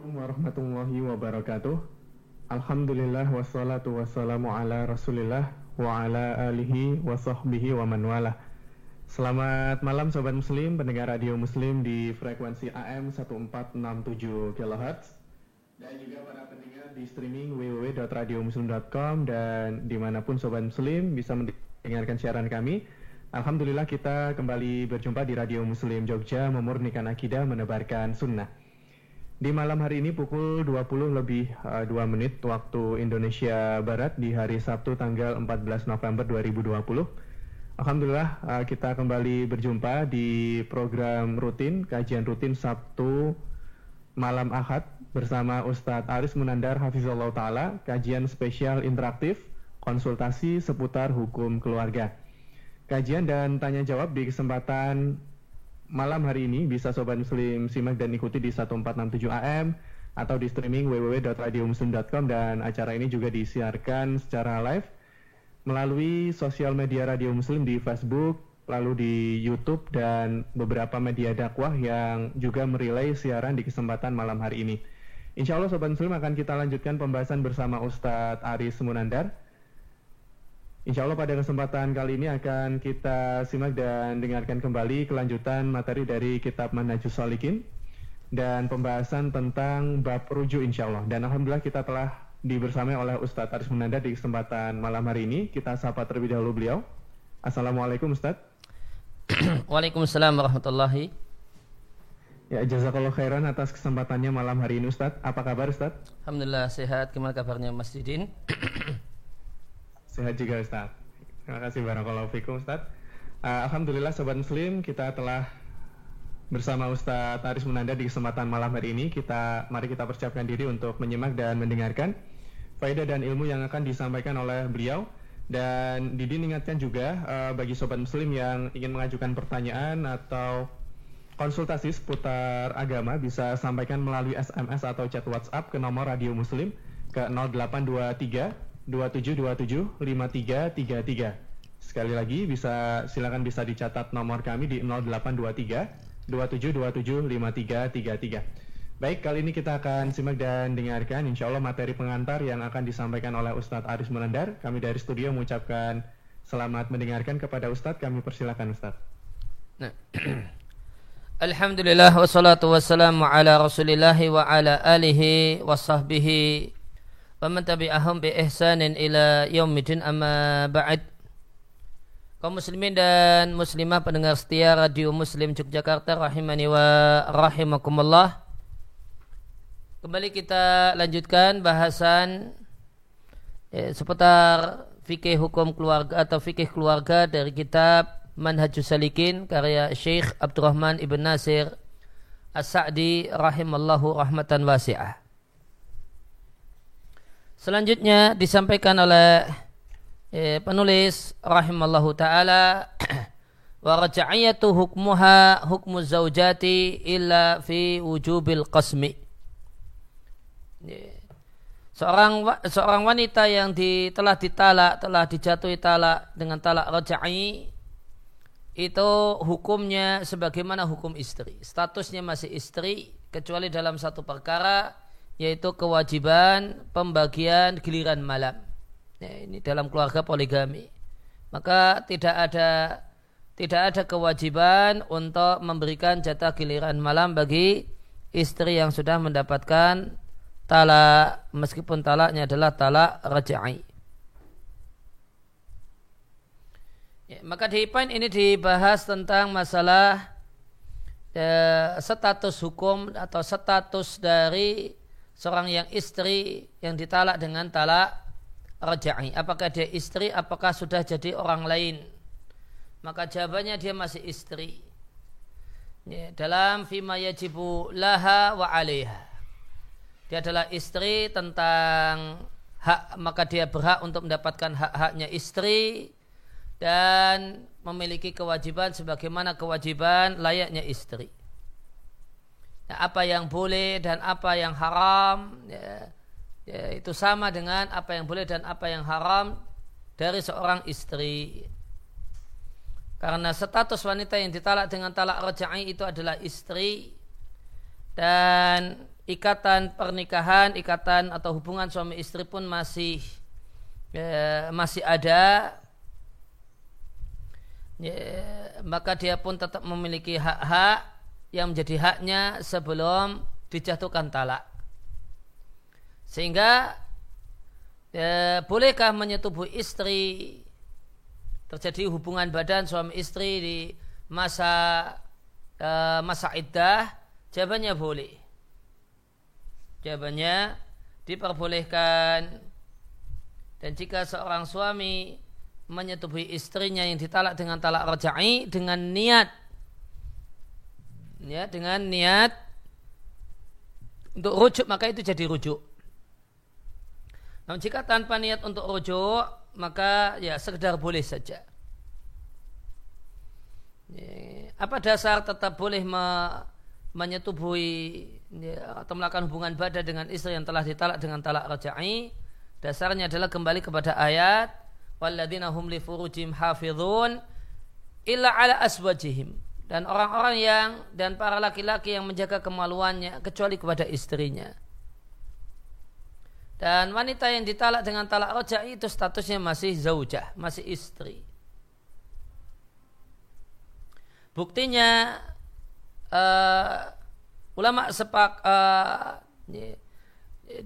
Assalamualaikum warahmatullahi wabarakatuh. Alhamdulillah wassalatu wassalamu ala rasulillah wa ala alihi wa sahbihi wa man wala. Selamat malam Sobat Muslim, pendengar radio Muslim di frekuensi AM 1467 kHz dan juga para pendengar di streaming www.radiomuslim.com dan di mana pun Sobat Muslim bisa mendengarkan siaran kami. Alhamdulillah kita kembali berjumpa di Radio Muslim Jogja memurnikan akidah menebarkan sunnah. Di malam hari ini pukul 20 lebih uh, 2 menit waktu Indonesia Barat di hari Sabtu tanggal 14 November 2020. Alhamdulillah uh, kita kembali berjumpa di program rutin kajian rutin Sabtu malam Ahad bersama Ustadz Aris Munandar Hafizullah Ta'ala kajian spesial interaktif konsultasi seputar hukum keluarga. Kajian dan tanya jawab di kesempatan malam hari ini bisa Sobat Muslim simak dan ikuti di 1467 AM atau di streaming www.radiomuslim.com dan acara ini juga disiarkan secara live melalui sosial media Radio Muslim di Facebook, lalu di YouTube dan beberapa media dakwah yang juga merilai siaran di kesempatan malam hari ini. Insya Allah Sobat Muslim akan kita lanjutkan pembahasan bersama Ustadz Aris Munandar. Insya Allah pada kesempatan kali ini akan kita simak dan dengarkan kembali kelanjutan materi dari kitab Manhajus Solikin dan pembahasan tentang bab rujuk insya Allah. Dan Alhamdulillah kita telah dibersamai oleh Ustadz Aris Munanda di kesempatan malam hari ini. Kita sapa terlebih dahulu beliau. Assalamualaikum Ustadz. Waalaikumsalam warahmatullahi Ya, jazakallah khairan atas kesempatannya malam hari ini Ustadz. Apa kabar Ustadz? Alhamdulillah sehat. Gimana kabarnya Mas Didin? sehat juga Ustadz. Terima kasih barakallahu fikum Ustadz. Uh, Alhamdulillah Sobat Muslim kita telah bersama Ustadz Aris Munanda di kesempatan malam hari ini. Kita mari kita persiapkan diri untuk menyimak dan mendengarkan faedah dan ilmu yang akan disampaikan oleh beliau. Dan Didi ingatkan juga uh, bagi sobat muslim yang ingin mengajukan pertanyaan atau konsultasi seputar agama bisa sampaikan melalui SMS atau chat WhatsApp ke nomor Radio Muslim ke 0823 2727 5333. Sekali lagi bisa silakan bisa dicatat nomor kami di 0823 2727 5333. Baik, kali ini kita akan simak dan dengarkan insya Allah materi pengantar yang akan disampaikan oleh Ustadz Aris Menendar. Kami dari studio mengucapkan selamat mendengarkan kepada Ustadz. Kami persilakan Ustadz. Nah. Alhamdulillah wassalatu wassalamu ala rasulillahi wa ala alihi wa sahbihi wa man tabi'ahum bi ihsanin ila yaumidin amma ba'd kaum muslimin dan muslimah pendengar setia Radio Muslim Yogyakarta rahimani wa rahimakumullah Kembali kita lanjutkan bahasan ya, seputar fikih hukum keluarga atau fikih keluarga dari kitab Manhajus Salikin karya Syekh Abdurrahman Ibn Nasir As-Sa'di rahimallahu rahmatan wasi'ah. Selanjutnya disampaikan oleh ya, penulis rahimallahu taala wa raja'iyatu hukmuha hukmu zaujati illa fi wujubil qasmi Seorang seorang wanita yang di, telah ditalak, telah dijatuhi talak dengan talak rajai itu hukumnya sebagaimana hukum istri. Statusnya masih istri kecuali dalam satu perkara yaitu kewajiban pembagian giliran malam. Ya, ini dalam keluarga poligami. Maka tidak ada tidak ada kewajiban untuk memberikan jatah giliran malam bagi istri yang sudah mendapatkan talak meskipun talaknya adalah talak rajai. Ya, maka di poin ini dibahas tentang masalah ya, status hukum atau status dari seorang yang istri yang ditalak dengan talak rajai. Apakah dia istri? Apakah sudah jadi orang lain? Maka jawabannya dia masih istri. Ya, dalam fima yajibu laha wa alaiha dia adalah istri tentang hak maka dia berhak untuk mendapatkan hak-haknya istri dan memiliki kewajiban sebagaimana kewajiban layaknya istri. Apa yang boleh dan apa yang haram ya, ya, itu sama dengan apa yang boleh dan apa yang haram dari seorang istri. Karena status wanita yang ditalak dengan talak rajai itu adalah istri dan ikatan pernikahan, ikatan atau hubungan suami istri pun masih ya, masih ada, ya, maka dia pun tetap memiliki hak-hak yang menjadi haknya sebelum dijatuhkan talak. Sehingga ya, bolehkah menyetubuh istri terjadi hubungan badan suami istri di masa uh, masa iddah? Jawabannya boleh. Jawabannya diperbolehkan dan jika seorang suami menyetubuhi istrinya yang ditalak dengan talak rajai dengan niat ya dengan niat untuk rujuk maka itu jadi rujuk. Namun jika tanpa niat untuk rujuk maka ya sekedar boleh saja. Ya, apa dasar tetap boleh me, menyetubuhi ya, atau melakukan hubungan badan dengan istri yang telah ditalak dengan talak rajai? Dasarnya adalah kembali kepada ayat walladzina hum li furujim hafizun illa ala aswajihim dan orang-orang yang dan para laki-laki yang menjaga kemaluannya kecuali kepada istrinya. Dan wanita yang ditalak dengan talak roja itu statusnya masih zaujah, masih istri. Buktinya uh, ulama sepak uh,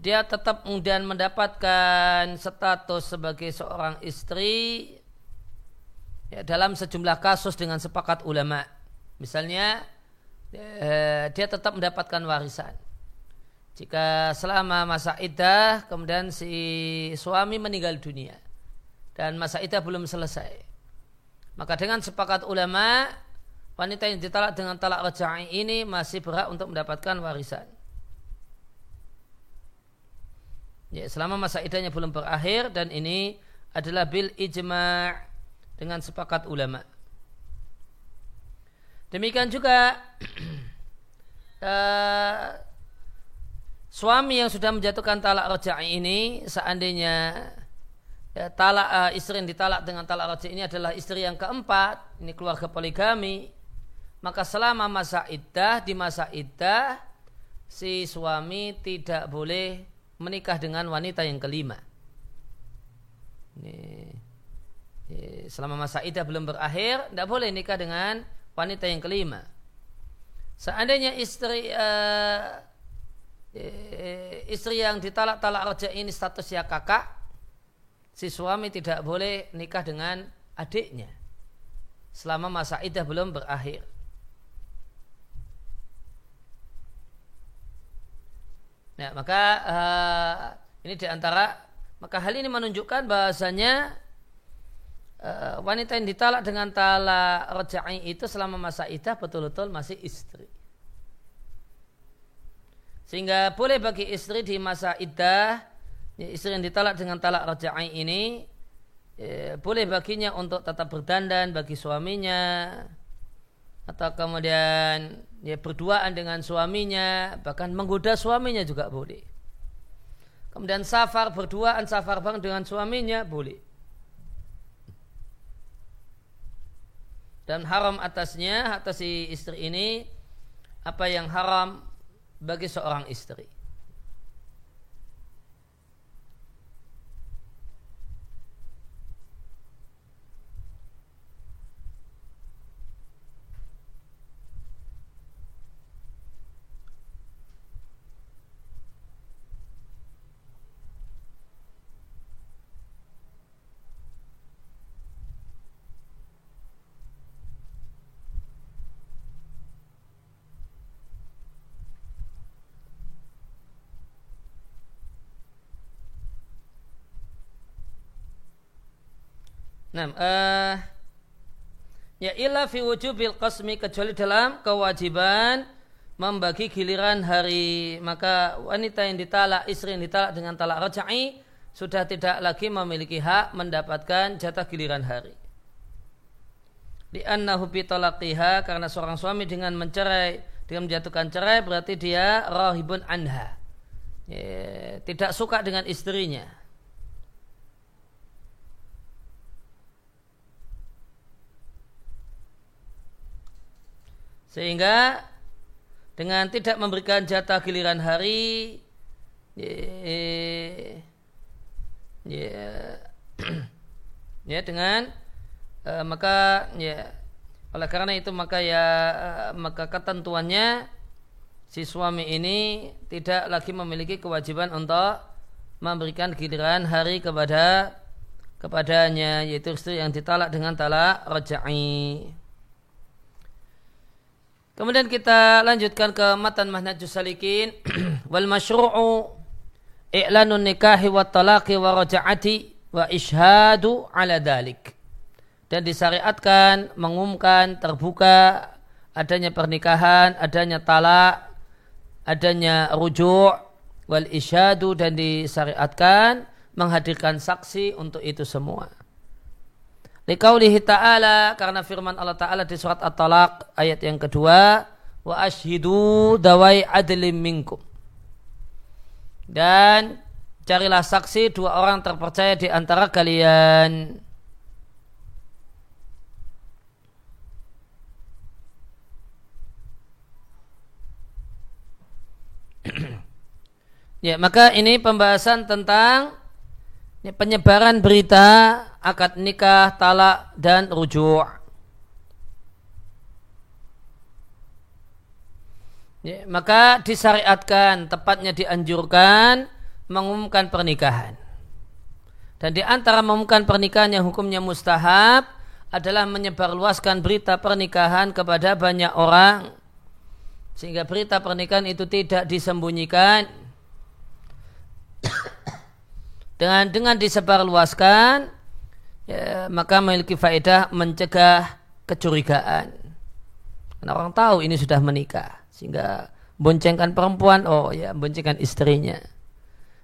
dia tetap kemudian mendapatkan status sebagai seorang istri ya, dalam sejumlah kasus dengan sepakat ulama. Misalnya uh, dia tetap mendapatkan warisan. Jika selama masa iddah kemudian si suami meninggal dunia dan masa iddah belum selesai. Maka dengan sepakat ulama wanita yang ditalak dengan talak raja'i ini masih berhak untuk mendapatkan warisan. Ya, selama masa iddahnya belum berakhir dan ini adalah bil ijma' dengan sepakat ulama. Demikian juga uh, suami yang sudah menjatuhkan talak roja'i ini seandainya ya, talak uh, istri yang ditalak dengan talak roja'i ini adalah istri yang keempat ini keluarga poligami maka selama masa iddah di masa iddah si suami tidak boleh menikah dengan wanita yang kelima. Ini, selama masa iddah belum berakhir tidak boleh nikah dengan wanita yang kelima seandainya istri uh, istri yang ditalak talak raja ini statusnya kakak, si suami tidak boleh nikah dengan adiknya selama masa idah belum berakhir. Nah, maka uh, ini di antara maka hal ini menunjukkan bahasanya uh, wanita yang ditalak dengan talak rajai itu selama masa idah betul-betul masih istri. Sehingga boleh bagi istri di masa iddah, ya, istri yang ditalak dengan talak rajai ini, ya, boleh baginya untuk tetap berdandan bagi suaminya, atau kemudian ya berduaan dengan suaminya, bahkan menggoda suaminya juga boleh. Kemudian safar berduaan safar bang dengan suaminya boleh. Dan haram atasnya atas si istri ini apa yang haram bagi seorang istri. Nah, uh, ya illa fi wujubil qasmi kecuali dalam kewajiban membagi giliran hari maka wanita yang ditalak istri yang ditalak dengan talak rajai sudah tidak lagi memiliki hak mendapatkan jatah giliran hari. Di annahu bitalaqiha karena seorang suami dengan mencerai dengan menjatuhkan cerai berarti dia rahibun anha. Ya, tidak suka dengan istrinya Sehingga dengan tidak memberikan jatah giliran hari ya, ya, ya dengan uh, maka ya oleh karena itu maka ya uh, maka ketentuannya si suami ini tidak lagi memiliki kewajiban untuk memberikan giliran hari kepada kepadanya yaitu istri yang ditalak dengan talak raja'i. Kemudian kita lanjutkan ke matan Mahnajus Salikin wal masyru'u i'lanun nikahi wa talaqi wa raja'ati wa ishadu ala dalik. Dan disyariatkan, mengumumkan, terbuka adanya pernikahan, adanya talak, adanya rujuk wal isyadu dan disyariatkan menghadirkan saksi untuk itu semua. Liqaulihi ta'ala karena firman Allah Ta'ala di surat At-Talaq ayat yang kedua wa ashidu dawai adlim minkum. Dan carilah saksi dua orang terpercaya di antara kalian. ya, maka ini pembahasan tentang penyebaran berita akad nikah, talak dan rujuk. Ya, maka disyariatkan, tepatnya dianjurkan mengumumkan pernikahan. Dan di antara mengumumkan pernikahan yang hukumnya mustahab adalah menyebarluaskan berita pernikahan kepada banyak orang sehingga berita pernikahan itu tidak disembunyikan dengan dengan disebarluaskan ya, maka memiliki faedah mencegah kecurigaan. Karena orang tahu ini sudah menikah sehingga boncengkan perempuan, oh ya boncengkan istrinya.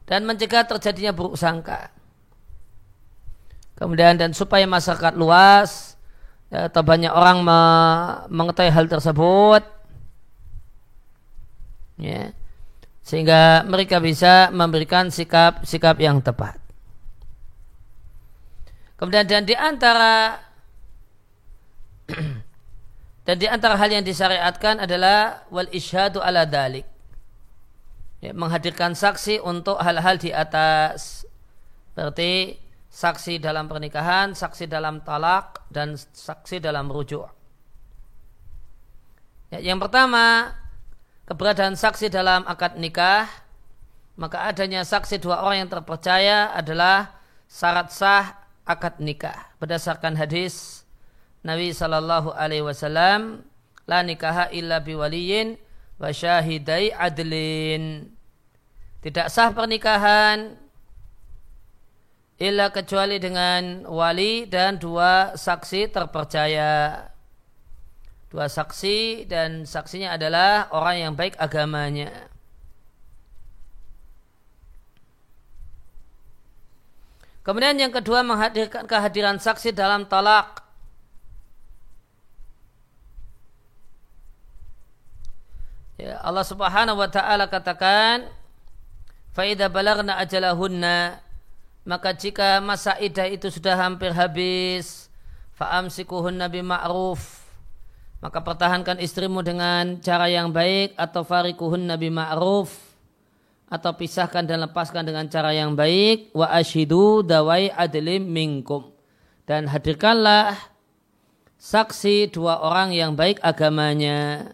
Dan mencegah terjadinya buruk sangka. Kemudian dan supaya masyarakat luas ya, atau banyak orang me mengetahui hal tersebut, ya, sehingga mereka bisa memberikan sikap-sikap yang tepat. Kemudian dan di antara dan di antara hal yang disyariatkan adalah wal isyhadu ala dalik. Ya, menghadirkan saksi untuk hal-hal di atas. Berarti saksi dalam pernikahan, saksi dalam talak, dan saksi dalam rujuk. Ya, yang pertama, keberadaan saksi dalam akad nikah, maka adanya saksi dua orang yang terpercaya adalah syarat sah akad nikah. Berdasarkan hadis Nabi Shallallahu Alaihi Wasallam la nikaha illa biwaliyin wa syahidai adlin. Tidak sah pernikahan illa kecuali dengan wali dan dua saksi terpercaya. Dua saksi dan saksinya adalah orang yang baik agamanya Kemudian yang kedua menghadirkan kehadiran saksi dalam talak. Ya, Allah Subhanahu wa taala katakan, "Faida balagna ajalahunna" maka jika masa idah itu sudah hampir habis, fa'amsikuhunna bima'ruf maka pertahankan istrimu dengan cara yang baik atau farikuhunna bima'ruf atau pisahkan dan lepaskan dengan cara yang baik. Wa ashidu dawai adlim minkum. Dan hadirkanlah saksi dua orang yang baik agamanya.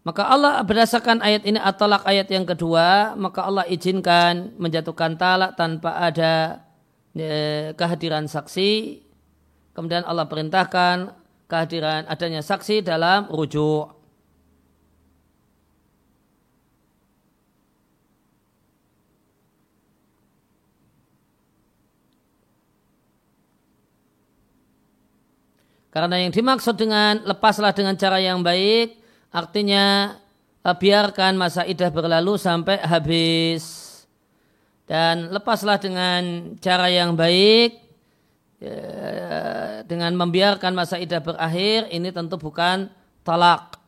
Maka Allah berdasarkan ayat ini atau ayat yang kedua. Maka Allah izinkan menjatuhkan talak tanpa ada e, kehadiran saksi. Kemudian Allah perintahkan kehadiran adanya saksi dalam rujuk Karena yang dimaksud dengan lepaslah dengan cara yang baik, artinya eh, biarkan masa idah berlalu sampai habis. Dan lepaslah dengan cara yang baik, ya, dengan membiarkan masa idah berakhir, ini tentu bukan talak.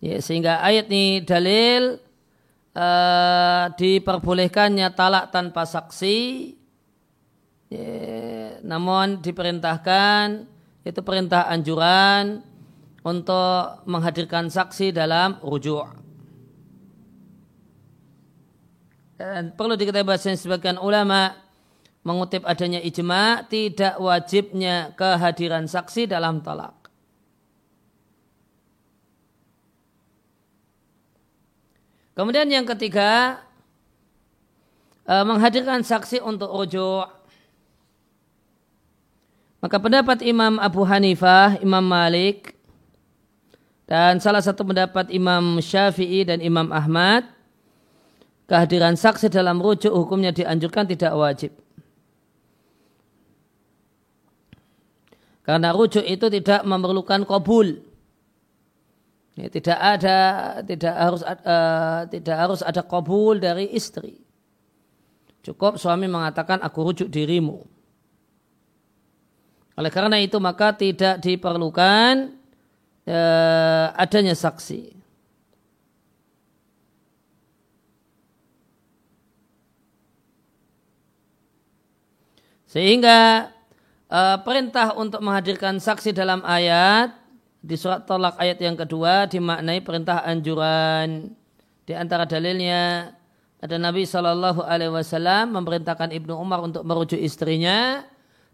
Ya, sehingga ayat ini dalil uh, diperbolehkannya talak tanpa saksi Namun diperintahkan itu perintah anjuran untuk menghadirkan saksi dalam rujuk. Dan perlu diketahui bahasa sebagian ulama mengutip adanya ijma tidak wajibnya kehadiran saksi dalam talak. Kemudian yang ketiga eh, menghadirkan saksi untuk rujuk. Maka pendapat Imam Abu Hanifah, Imam Malik, dan salah satu pendapat Imam Syafi'i dan Imam Ahmad, kehadiran saksi dalam rujuk hukumnya dianjurkan tidak wajib. Karena rujuk itu tidak memerlukan kabul. Ya, tidak ada tidak harus uh, tidak harus ada kabul dari istri. Cukup suami mengatakan aku rujuk dirimu. Oleh karena itu maka tidak diperlukan eh, adanya saksi. Sehingga eh, perintah untuk menghadirkan saksi dalam ayat di surat tolak ayat yang kedua dimaknai perintah anjuran. Di antara dalilnya ada Nabi Shallallahu Alaihi Wasallam memerintahkan Ibnu Umar untuk merujuk istrinya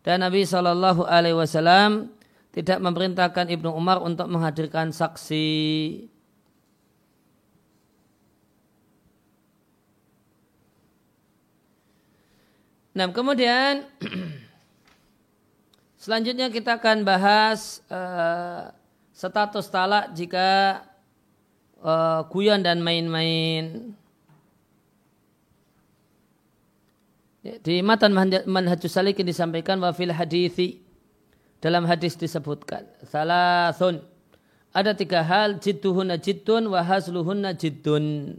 dan Nabi Shallallahu Alaihi Wasallam tidak memerintahkan Ibnu Umar untuk menghadirkan saksi. Nah, kemudian selanjutnya kita akan bahas uh, status talak jika uh, guyon dan main-main. Ya, di matan manhajus salikin disampaikan wa fil hadithi dalam hadis disebutkan salasun. Ada tiga hal jidduhunna jiddun wa hazluhunna jiddun.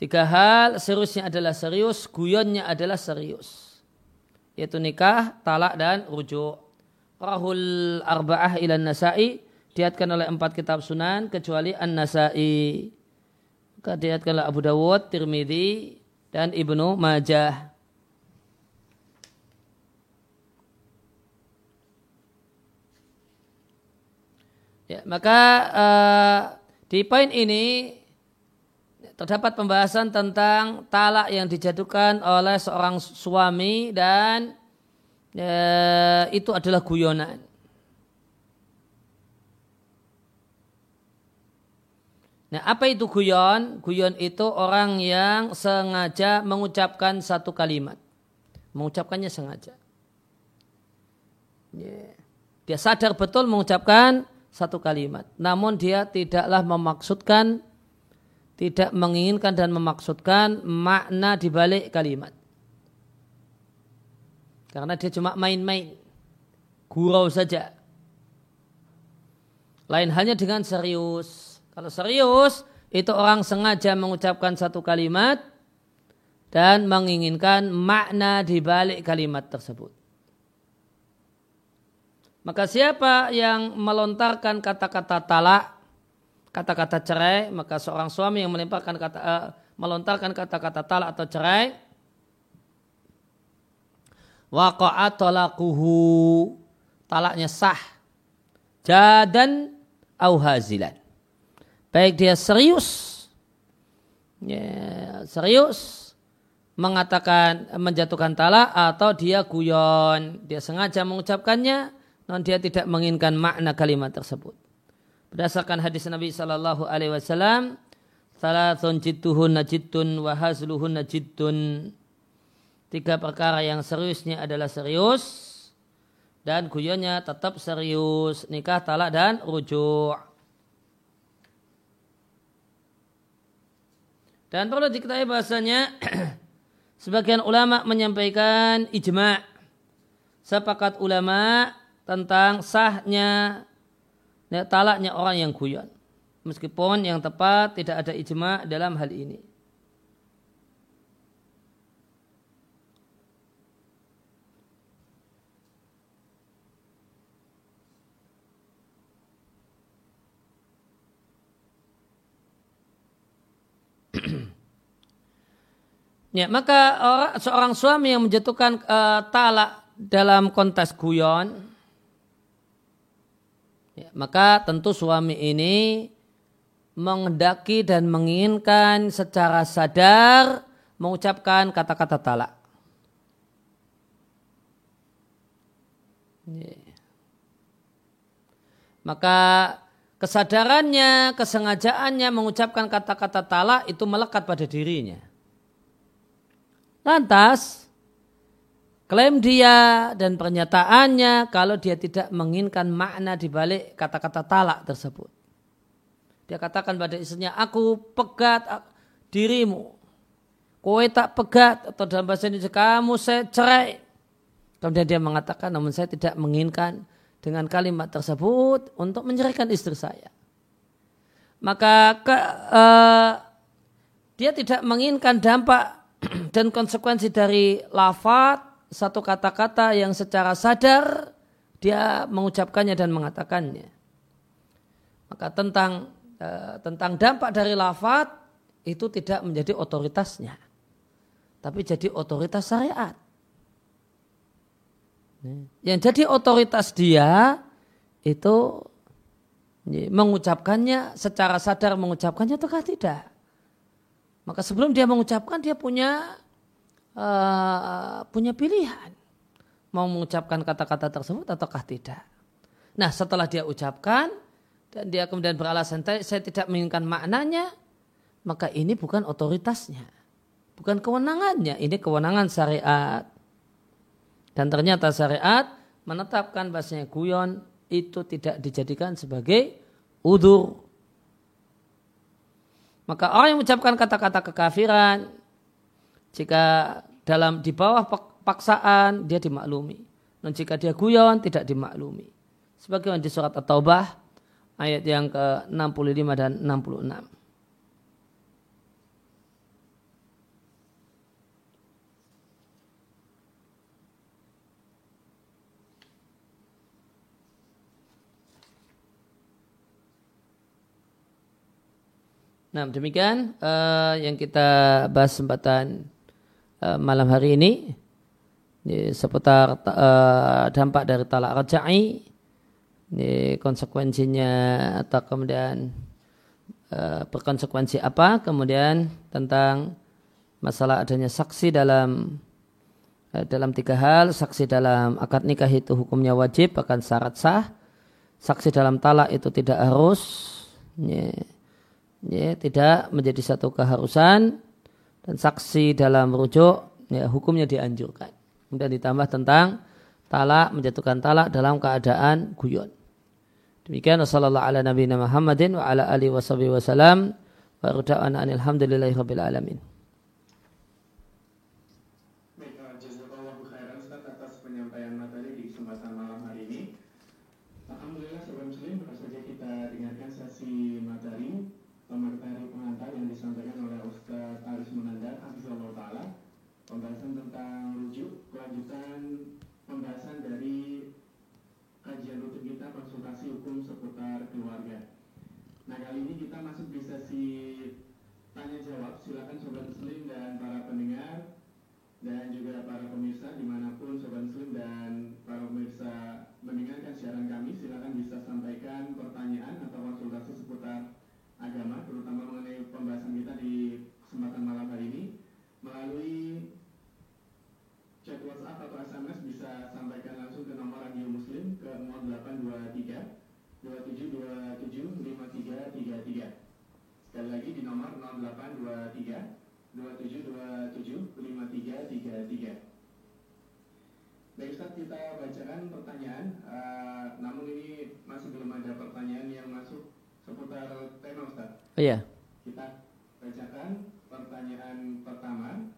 Tiga hal seriusnya adalah serius guyonnya adalah serius. Yaitu nikah talak dan rujuk. Rahul arba'ah ila nasai diatkan oleh empat kitab sunan kecuali an-nasai. Diatkan oleh Abu Dawud, Tirmidzi dan Ibnu Majah Ya, maka uh, di poin ini terdapat pembahasan tentang talak yang dijatuhkan oleh seorang suami dan uh, itu adalah guyonan. Nah, apa itu guyon? Guyon itu orang yang sengaja mengucapkan satu kalimat. Mengucapkannya sengaja. Yeah. Dia sadar betul mengucapkan satu kalimat. Namun dia tidaklah memaksudkan, tidak menginginkan dan memaksudkan makna di balik kalimat. Karena dia cuma main-main, gurau saja. Lain hanya dengan serius. Kalau serius, itu orang sengaja mengucapkan satu kalimat dan menginginkan makna di balik kalimat tersebut. Maka siapa yang melontarkan kata-kata talak, kata-kata cerai, maka seorang suami yang melemparkan kata uh, melontarkan kata-kata talak atau cerai, waqa'a talaquhu talaknya sah jadan au hazilan baik dia serius ya, serius mengatakan menjatuhkan talak atau dia guyon. Dia sengaja mengucapkannya non dia tidak menginginkan makna kalimat tersebut. Berdasarkan hadis Nabi Shallallahu Alaihi Wasallam, salatun jidduhun najiddun wa hazluhun najiddun. Tiga perkara yang seriusnya adalah serius dan guyonnya tetap serius. Nikah, talak dan rujuk. Dan perlu diketahui bahasanya sebagian ulama menyampaikan ijma. Sepakat ulama tentang sahnya ya, talaknya orang yang guyon. Meskipun yang tepat tidak ada ijma dalam hal ini. ya, maka orang, seorang suami yang menjatuhkan uh, talak dalam kontes guyon Ya, maka tentu suami ini mengendaki dan menginginkan secara sadar mengucapkan kata-kata talak. Ya. Maka kesadarannya, kesengajaannya mengucapkan kata-kata talak itu melekat pada dirinya. Lantas, klaim dia dan pernyataannya kalau dia tidak menginginkan makna di balik kata-kata talak tersebut. Dia katakan pada istrinya, aku pegat dirimu. Kowe tak pegat atau dalam bahasa Indonesia kamu saya cerai. Kemudian dia mengatakan, namun saya tidak menginginkan dengan kalimat tersebut untuk menceraikan istri saya. Maka ke, uh, dia tidak menginginkan dampak dan konsekuensi dari lafat satu kata-kata yang secara sadar dia mengucapkannya dan mengatakannya. Maka tentang e, tentang dampak dari lafat itu tidak menjadi otoritasnya. Tapi jadi otoritas syariat. Yang jadi otoritas dia itu mengucapkannya secara sadar mengucapkannya ataukah tidak. Maka sebelum dia mengucapkan dia punya uh, punya pilihan mau mengucapkan kata-kata tersebut ataukah tidak. Nah setelah dia ucapkan dan dia kemudian beralasan saya tidak menginginkan maknanya, maka ini bukan otoritasnya, bukan kewenangannya, ini kewenangan syariat. Dan ternyata syariat menetapkan bahasanya guyon itu tidak dijadikan sebagai udur maka orang yang mengucapkan kata-kata kekafiran, jika dalam di bawah paksaan dia dimaklumi. Dan jika dia guyon tidak dimaklumi. Sebagaimana di surat At-Taubah ayat yang ke-65 dan 66. Nah demikian uh, yang kita bahas kesempatan uh, malam hari ini ini seputar uh, dampak dari talak rajai, ini konsekuensinya atau kemudian uh, berkonsekuensi apa, kemudian tentang masalah adanya saksi dalam uh, dalam tiga hal, saksi dalam akad nikah itu hukumnya wajib akan syarat sah, saksi dalam talak itu tidak harus. Yeah ya, tidak menjadi satu keharusan dan saksi dalam rujuk ya, hukumnya dianjurkan. Kemudian ditambah tentang talak menjatuhkan talak dalam keadaan guyon. Demikian wasallallahu ala nabiyina Muhammadin wa ala alihi wasallam wa ruda'ana alhamdulillahi rabbil alamin. pembahasan tentang rujuk kelanjutan pembahasan dari kajian rutin kita konsultasi hukum seputar keluarga. Nah kali ini kita masuk di sesi tanya jawab. Silakan sobat muslim dan para pendengar dan juga para pemirsa di mana pun sobat muslim dan para pemirsa mendengarkan siaran kami silakan bisa sampaikan pertanyaan atau konsultasi seputar agama terutama mengenai pembahasan kita di kesempatan malam hari ini melalui chat WhatsApp atau SMS bisa sampaikan langsung ke nomor Radio Muslim ke 0823 2727 5333. Sekali lagi di nomor 0823 2727 5333. Baik Ustaz, kita bacakan pertanyaan. Uh, namun ini masih belum ada pertanyaan yang masuk seputar tema Ustaz. Oh, iya. Kita bacakan pertanyaan pertama.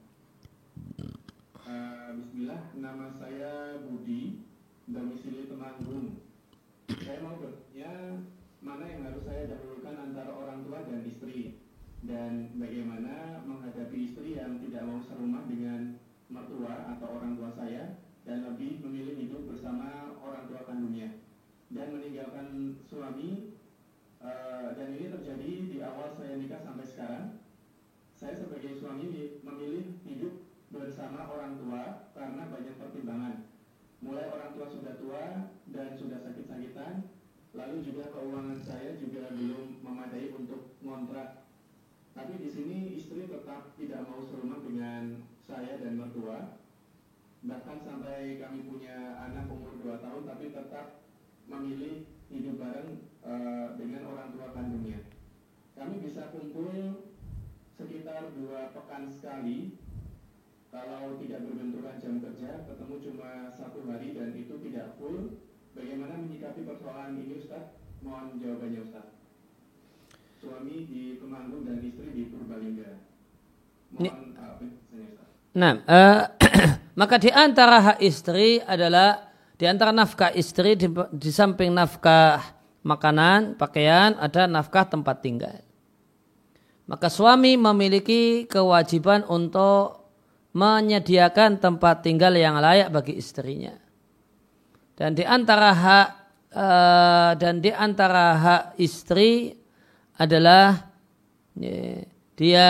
Uh, Bismillah, nama saya Budi, domisili Temanggung. Saya mau bertanya mana yang harus saya dahulukan antara orang tua dan istri dan bagaimana menghadapi istri yang tidak mau serumah dengan mertua atau orang tua saya dan lebih memilih hidup bersama orang tua kandungnya dan meninggalkan suami uh, dan ini terjadi di awal saya nikah sampai sekarang saya sebagai suami memilih hidup bersama orang tua karena banyak pertimbangan. Mulai orang tua sudah tua dan sudah sakit-sakitan, lalu juga keuangan saya juga belum memadai untuk ngontrak. Tapi di sini istri tetap tidak mau serumah dengan saya dan mertua. Bahkan sampai kami punya anak umur 2 tahun tapi tetap memilih hidup bareng uh, dengan orang tua kandungnya. Kami bisa kumpul sekitar dua pekan sekali kalau tidak berbenturan jam kerja ketemu cuma satu hari dan itu tidak full Bagaimana menyikapi persoalan ini Ustaz? Mohon jawabannya Ustaz. Suami di Temanggung dan istri di Purbalingga. Mohon uh, Ustaz. Nah, uh, maka di antara hak istri adalah di antara nafkah istri di, di samping nafkah makanan, pakaian, ada nafkah tempat tinggal. Maka suami memiliki kewajiban untuk menyediakan tempat tinggal yang layak bagi istrinya. Dan di antara hak uh, dan di antara hak istri adalah ya, dia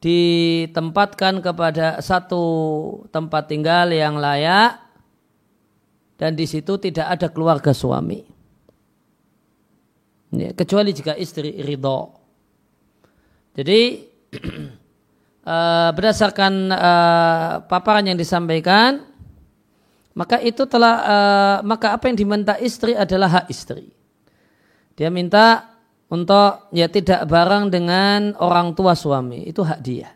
ditempatkan kepada satu tempat tinggal yang layak dan di situ tidak ada keluarga suami. Ya, kecuali jika istri ridho. Jadi uh, berdasarkan uh, paparan yang disampaikan maka itu telah uh, maka apa yang diminta istri adalah hak istri. Dia minta untuk ya tidak bareng dengan orang tua suami, itu hak dia.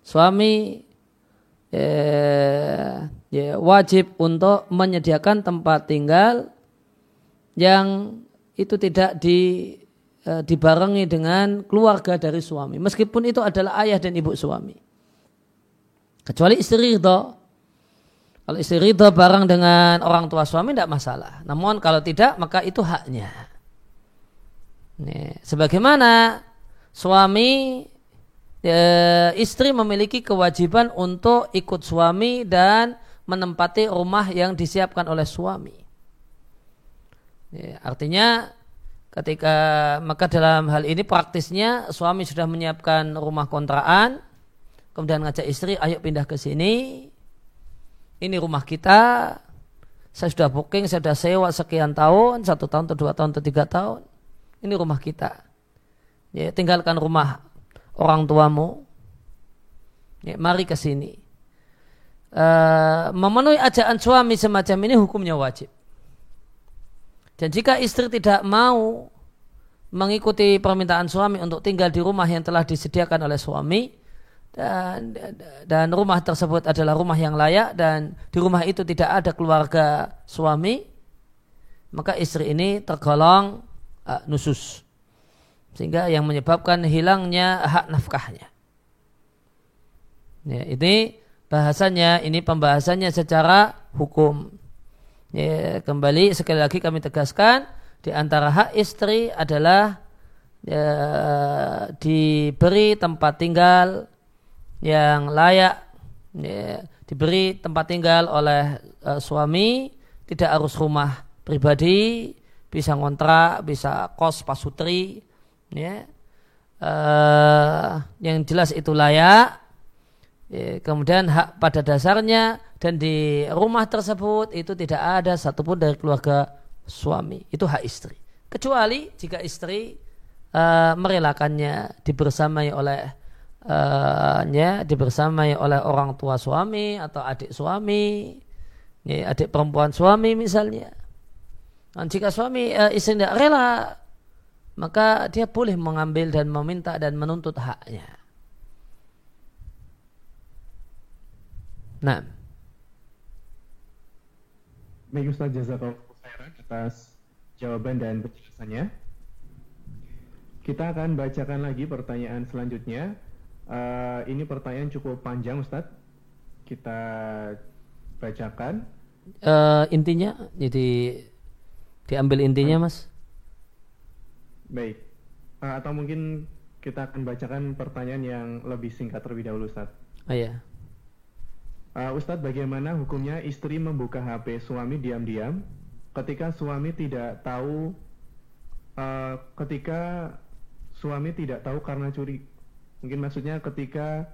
Suami ya, ya, wajib untuk menyediakan tempat tinggal yang itu tidak di uh, dibarengi dengan keluarga dari suami, meskipun itu adalah ayah dan ibu suami. Kecuali istri itu kalau istri ridho bareng dengan orang tua suami tidak masalah. Namun kalau tidak maka itu haknya. Nih, sebagaimana suami e, istri memiliki kewajiban untuk ikut suami dan menempati rumah yang disiapkan oleh suami. Nih, artinya ketika maka dalam hal ini praktisnya suami sudah menyiapkan rumah kontrakan, kemudian ngajak istri, ayo pindah ke sini, ini rumah kita, saya sudah booking, saya sudah sewa sekian tahun, satu tahun atau dua tahun atau tiga tahun. Ini rumah kita. Ya, tinggalkan rumah orang tuamu. Ya, mari ke sini. Uh, memenuhi ajaan suami semacam ini hukumnya wajib. Dan jika istri tidak mau mengikuti permintaan suami untuk tinggal di rumah yang telah disediakan oleh suami, dan dan rumah tersebut adalah rumah yang layak dan di rumah itu tidak ada keluarga suami maka istri ini tergolong uh, nusus. Sehingga yang menyebabkan hilangnya hak nafkahnya. Ya, ini bahasanya ini pembahasannya secara hukum. Ya, kembali sekali lagi kami tegaskan di antara hak istri adalah ya, diberi tempat tinggal yang layak ya, diberi tempat tinggal oleh uh, suami tidak harus rumah pribadi bisa ngontrak bisa kos pasutri ya. Uh, yang jelas itu layak ya, kemudian hak pada dasarnya dan di rumah tersebut itu tidak ada satupun dari keluarga suami. Itu hak istri. Kecuali jika istri uh, merelakannya dibersamai oleh ya dibersamai oleh orang tua suami atau adik suami, ya, adik perempuan suami misalnya. Dan jika suami uh, istri tidak rela, maka dia boleh mengambil dan meminta dan menuntut haknya. Nah. Baik Ustaz Jazakallah atas jawaban dan penjelasannya. Kita akan bacakan lagi pertanyaan selanjutnya Uh, ini pertanyaan cukup panjang Ustadz. Kita bacakan. Uh, intinya, jadi diambil intinya Mas. Baik. Uh, atau mungkin kita akan bacakan pertanyaan yang lebih singkat terlebih dahulu Ustadz. Oh iya. Uh, Ustadz, bagaimana hukumnya istri membuka HP suami diam-diam ketika suami tidak tahu uh, ketika suami tidak tahu karena curi Mungkin maksudnya ketika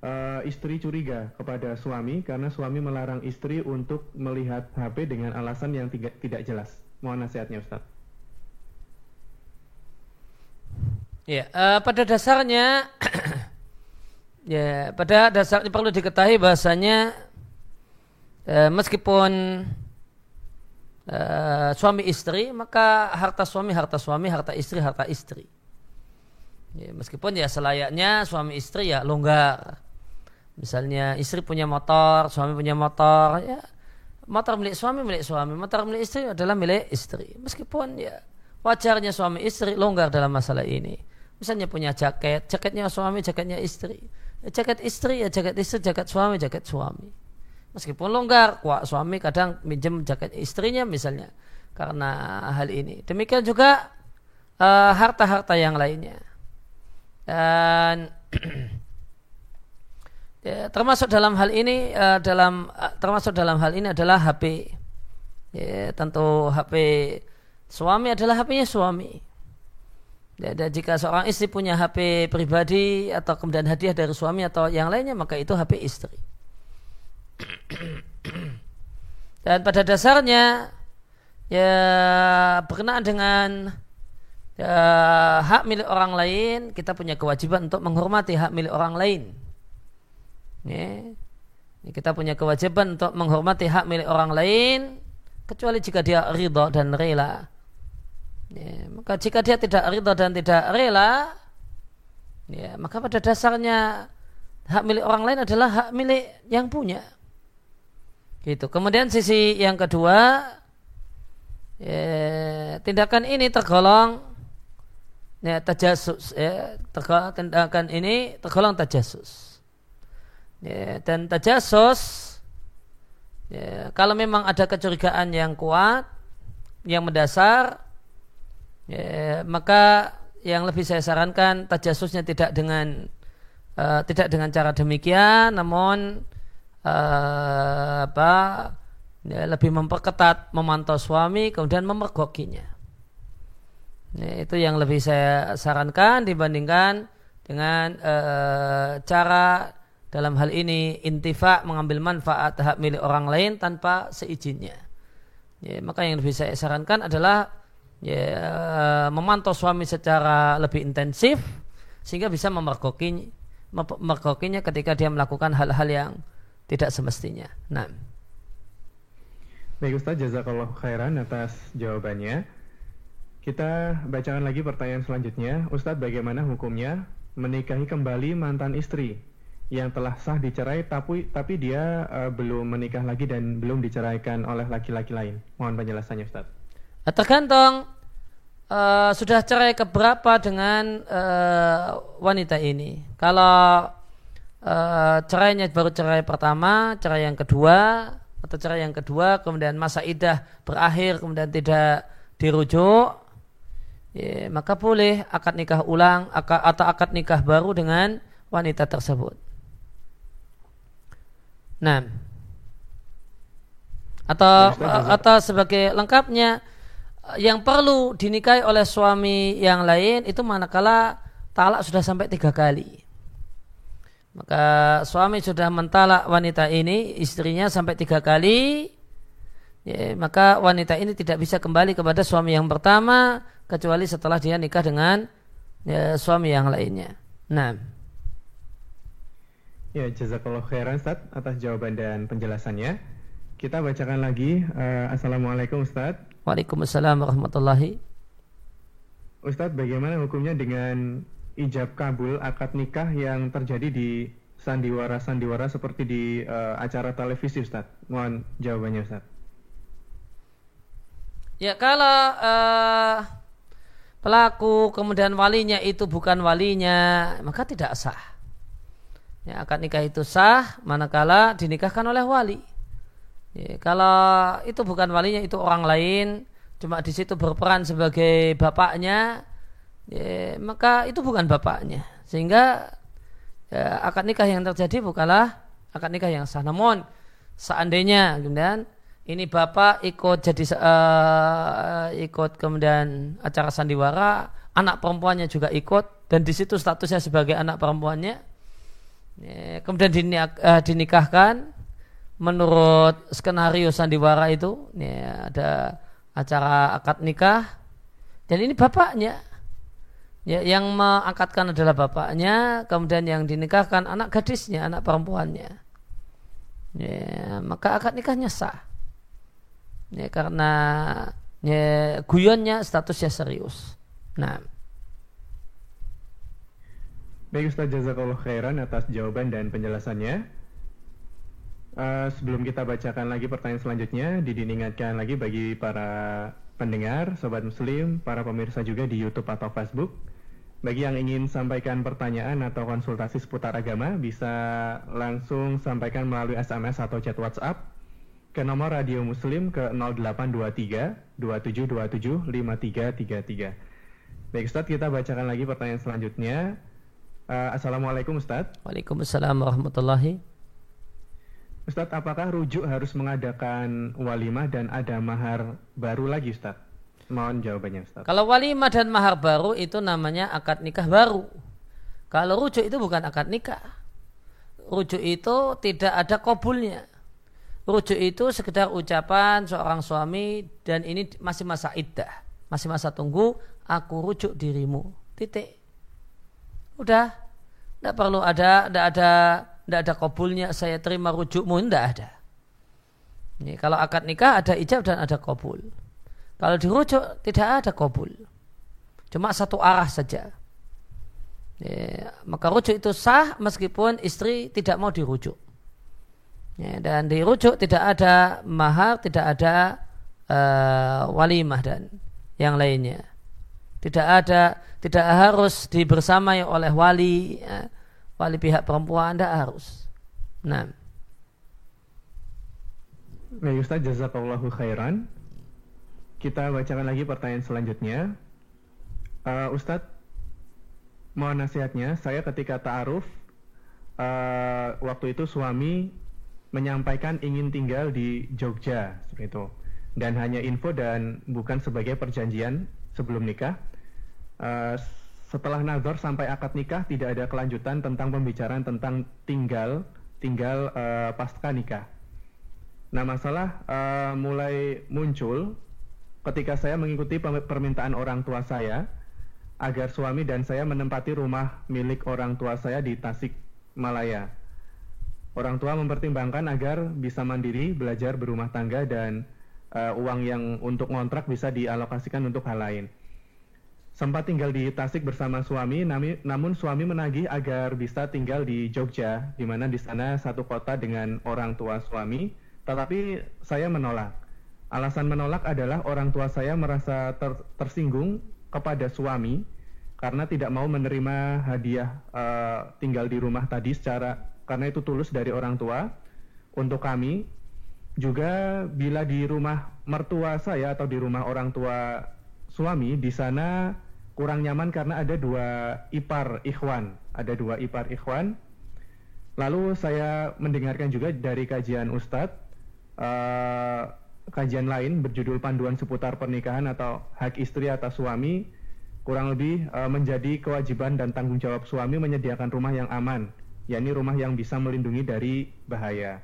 uh, istri curiga kepada suami karena suami melarang istri untuk melihat HP dengan alasan yang tidak, tidak jelas. Mohon nasihatnya Ustaz. Ya, uh, pada dasarnya ya pada dasarnya perlu diketahui bahasanya uh, meskipun uh, suami istri maka harta suami harta suami harta istri harta istri. Ya, meskipun ya selayaknya suami istri ya longgar. Misalnya istri punya motor, suami punya motor, ya motor milik suami milik suami, motor milik istri adalah milik istri. Meskipun ya wajarnya suami istri longgar dalam masalah ini. Misalnya punya jaket, jaketnya suami, jaketnya istri. Ya, jaket istri ya jaket istri, jaket suami, jaket suami. Meskipun longgar, kuat suami kadang minjem jaket istrinya misalnya karena hal ini. Demikian juga uh, harta-harta yang lainnya. Dan ya, termasuk dalam hal ini uh, dalam uh, termasuk dalam hal ini adalah HP. Ya, tentu HP suami adalah HP-nya suami dan jika seorang istri punya HP pribadi atau kemudian hadiah dari suami atau yang lainnya maka itu HP istri. Dan pada dasarnya ya berkenaan dengan ya, hak milik orang lain kita punya kewajiban untuk menghormati hak milik orang lain. Ya. Kita punya kewajiban untuk menghormati hak milik orang lain kecuali jika dia ridho dan rela Ya, maka jika dia tidak ridho dan tidak rela, ya, maka pada dasarnya hak milik orang lain adalah hak milik yang punya. Gitu. Kemudian sisi yang kedua, ya, tindakan ini tergolong ya, tajasus. Ya, tergolong, tindakan ini tergolong tajasus. Ya, dan tajasus, ya, kalau memang ada kecurigaan yang kuat, yang mendasar, ya, maka yang lebih saya sarankan tajasusnya tidak dengan uh, tidak dengan cara demikian namun uh, apa ya, lebih memperketat memantau suami kemudian memergokinya ya, itu yang lebih saya sarankan dibandingkan dengan uh, cara dalam hal ini intifa mengambil manfaat hak milik orang lain tanpa seizinnya ya, maka yang lebih saya sarankan adalah ya, memantau suami secara lebih intensif sehingga bisa memergokinya, memergokinya ketika dia melakukan hal-hal yang tidak semestinya. Nah. Baik Ustaz, jazakallah khairan atas jawabannya. Kita bacakan lagi pertanyaan selanjutnya. Ustadz, bagaimana hukumnya menikahi kembali mantan istri yang telah sah dicerai tapi tapi dia uh, belum menikah lagi dan belum diceraikan oleh laki-laki lain? Mohon penjelasannya Ustadz. Tergantung uh, sudah cerai keberapa dengan uh, wanita ini. Kalau uh, cerainya baru cerai pertama, cerai yang kedua, atau cerai yang kedua, kemudian masa idah berakhir, kemudian tidak dirujuk, ya, maka boleh akad nikah ulang atau akad nikah baru dengan wanita tersebut. Nah, atau atau sebagai lengkapnya yang perlu dinikahi oleh suami yang lain itu manakala talak sudah sampai tiga kali. Maka suami sudah mentalak wanita ini, istrinya sampai tiga kali, ya, maka wanita ini tidak bisa kembali kepada suami yang pertama kecuali setelah dia nikah dengan ya, suami yang lainnya. Nah. Ya, jazakallah khairan Ustaz atas jawaban dan penjelasannya. Kita bacakan lagi. Uh, Assalamualaikum Ustaz. Waalaikumsalam warahmatullahi Ustadz bagaimana hukumnya dengan ijab kabul akad nikah yang terjadi di sandiwara-sandiwara seperti di uh, acara televisi Ustadz? Mohon jawabannya Ustadz. Ya kalau uh, pelaku kemudian walinya itu bukan walinya maka tidak sah. Ya, akad nikah itu sah manakala dinikahkan oleh wali. Ya, kalau itu bukan walinya itu orang lain, cuma di situ berperan sebagai bapaknya, ya, maka itu bukan bapaknya. Sehingga ya, akad nikah yang terjadi bukanlah akad nikah yang sah. Namun seandainya kemudian ini bapak ikut jadi uh, ikut kemudian acara sandiwara, anak perempuannya juga ikut dan di situ statusnya sebagai anak perempuannya, ya, kemudian eh, dinikahkan menurut skenario sandiwara itu. Ya, ada acara akad nikah. Dan ini bapaknya. Ya, yang mengangkatkan adalah bapaknya kemudian yang dinikahkan anak gadisnya anak perempuannya. Ya, maka akad nikahnya sah ya, karena ya, guyonnya statusnya serius nah Baik Ustaz Jazakallah khairan atas jawaban dan penjelasannya. Uh, sebelum kita bacakan lagi pertanyaan selanjutnya, Didi ingatkan lagi bagi para pendengar, sobat muslim, para pemirsa juga di YouTube atau Facebook. Bagi yang ingin sampaikan pertanyaan atau konsultasi seputar agama, bisa langsung sampaikan melalui SMS atau chat WhatsApp ke nomor Radio Muslim ke 0823 2727 5333. Baik Ustaz, kita bacakan lagi pertanyaan selanjutnya. Uh, Assalamualaikum Ustaz. Waalaikumsalam warahmatullahi. Ustaz, apakah rujuk harus mengadakan walimah dan ada mahar baru lagi Ustaz? Mohon jawabannya Ustaz. Kalau walimah dan mahar baru itu namanya akad nikah baru. Kalau rujuk itu bukan akad nikah. Rujuk itu tidak ada kobulnya. Rujuk itu sekedar ucapan seorang suami dan ini masih masa iddah. Masih masa tunggu, aku rujuk dirimu. Titik. Udah, tidak perlu ada, tidak ada, tidak ada kabulnya. Saya terima rujukmu, tidak ada. Ini, kalau akad nikah ada ijab dan ada kabul. Kalau dirujuk tidak ada kabul. Cuma satu arah saja. Ya, maka rujuk itu sah meskipun istri tidak mau dirujuk. Ya, dan dirujuk tidak ada mahar, tidak ada uh, walimah dan yang lainnya. Tidak ada, tidak harus dibersamai oleh wali, ya, wali pihak perempuan, tidak harus. Nah. Baik Ustaz, jazakallahu khairan. Kita bacakan lagi pertanyaan selanjutnya. Uh, Ustadz, mohon nasihatnya, saya ketika ta'aruf, uh, waktu itu suami menyampaikan ingin tinggal di Jogja, seperti itu. Dan hanya info dan bukan sebagai perjanjian sebelum nikah. Uh, setelah nazar sampai akad nikah tidak ada kelanjutan tentang pembicaraan tentang tinggal tinggal uh, pasca nikah. Nah masalah uh, mulai muncul ketika saya mengikuti permintaan orang tua saya agar suami dan saya menempati rumah milik orang tua saya di Tasik Malaya. Orang tua mempertimbangkan agar bisa mandiri, belajar berumah tangga dan uh, uang yang untuk ngontrak bisa dialokasikan untuk hal lain. Sempat tinggal di Tasik bersama suami, namun suami menagih agar bisa tinggal di Jogja, di mana di sana satu kota dengan orang tua suami, tetapi saya menolak. Alasan menolak adalah orang tua saya merasa ter tersinggung kepada suami karena tidak mau menerima hadiah uh, tinggal di rumah tadi secara karena itu tulus dari orang tua untuk kami. Juga bila di rumah mertua saya atau di rumah orang tua suami di sana kurang nyaman karena ada dua ipar ikhwan, ada dua ipar ikhwan. Lalu saya mendengarkan juga dari kajian Ustadz, uh, kajian lain berjudul Panduan Seputar Pernikahan atau Hak Istri atau Suami, kurang lebih uh, menjadi kewajiban dan tanggung jawab suami menyediakan rumah yang aman, yakni rumah yang bisa melindungi dari bahaya.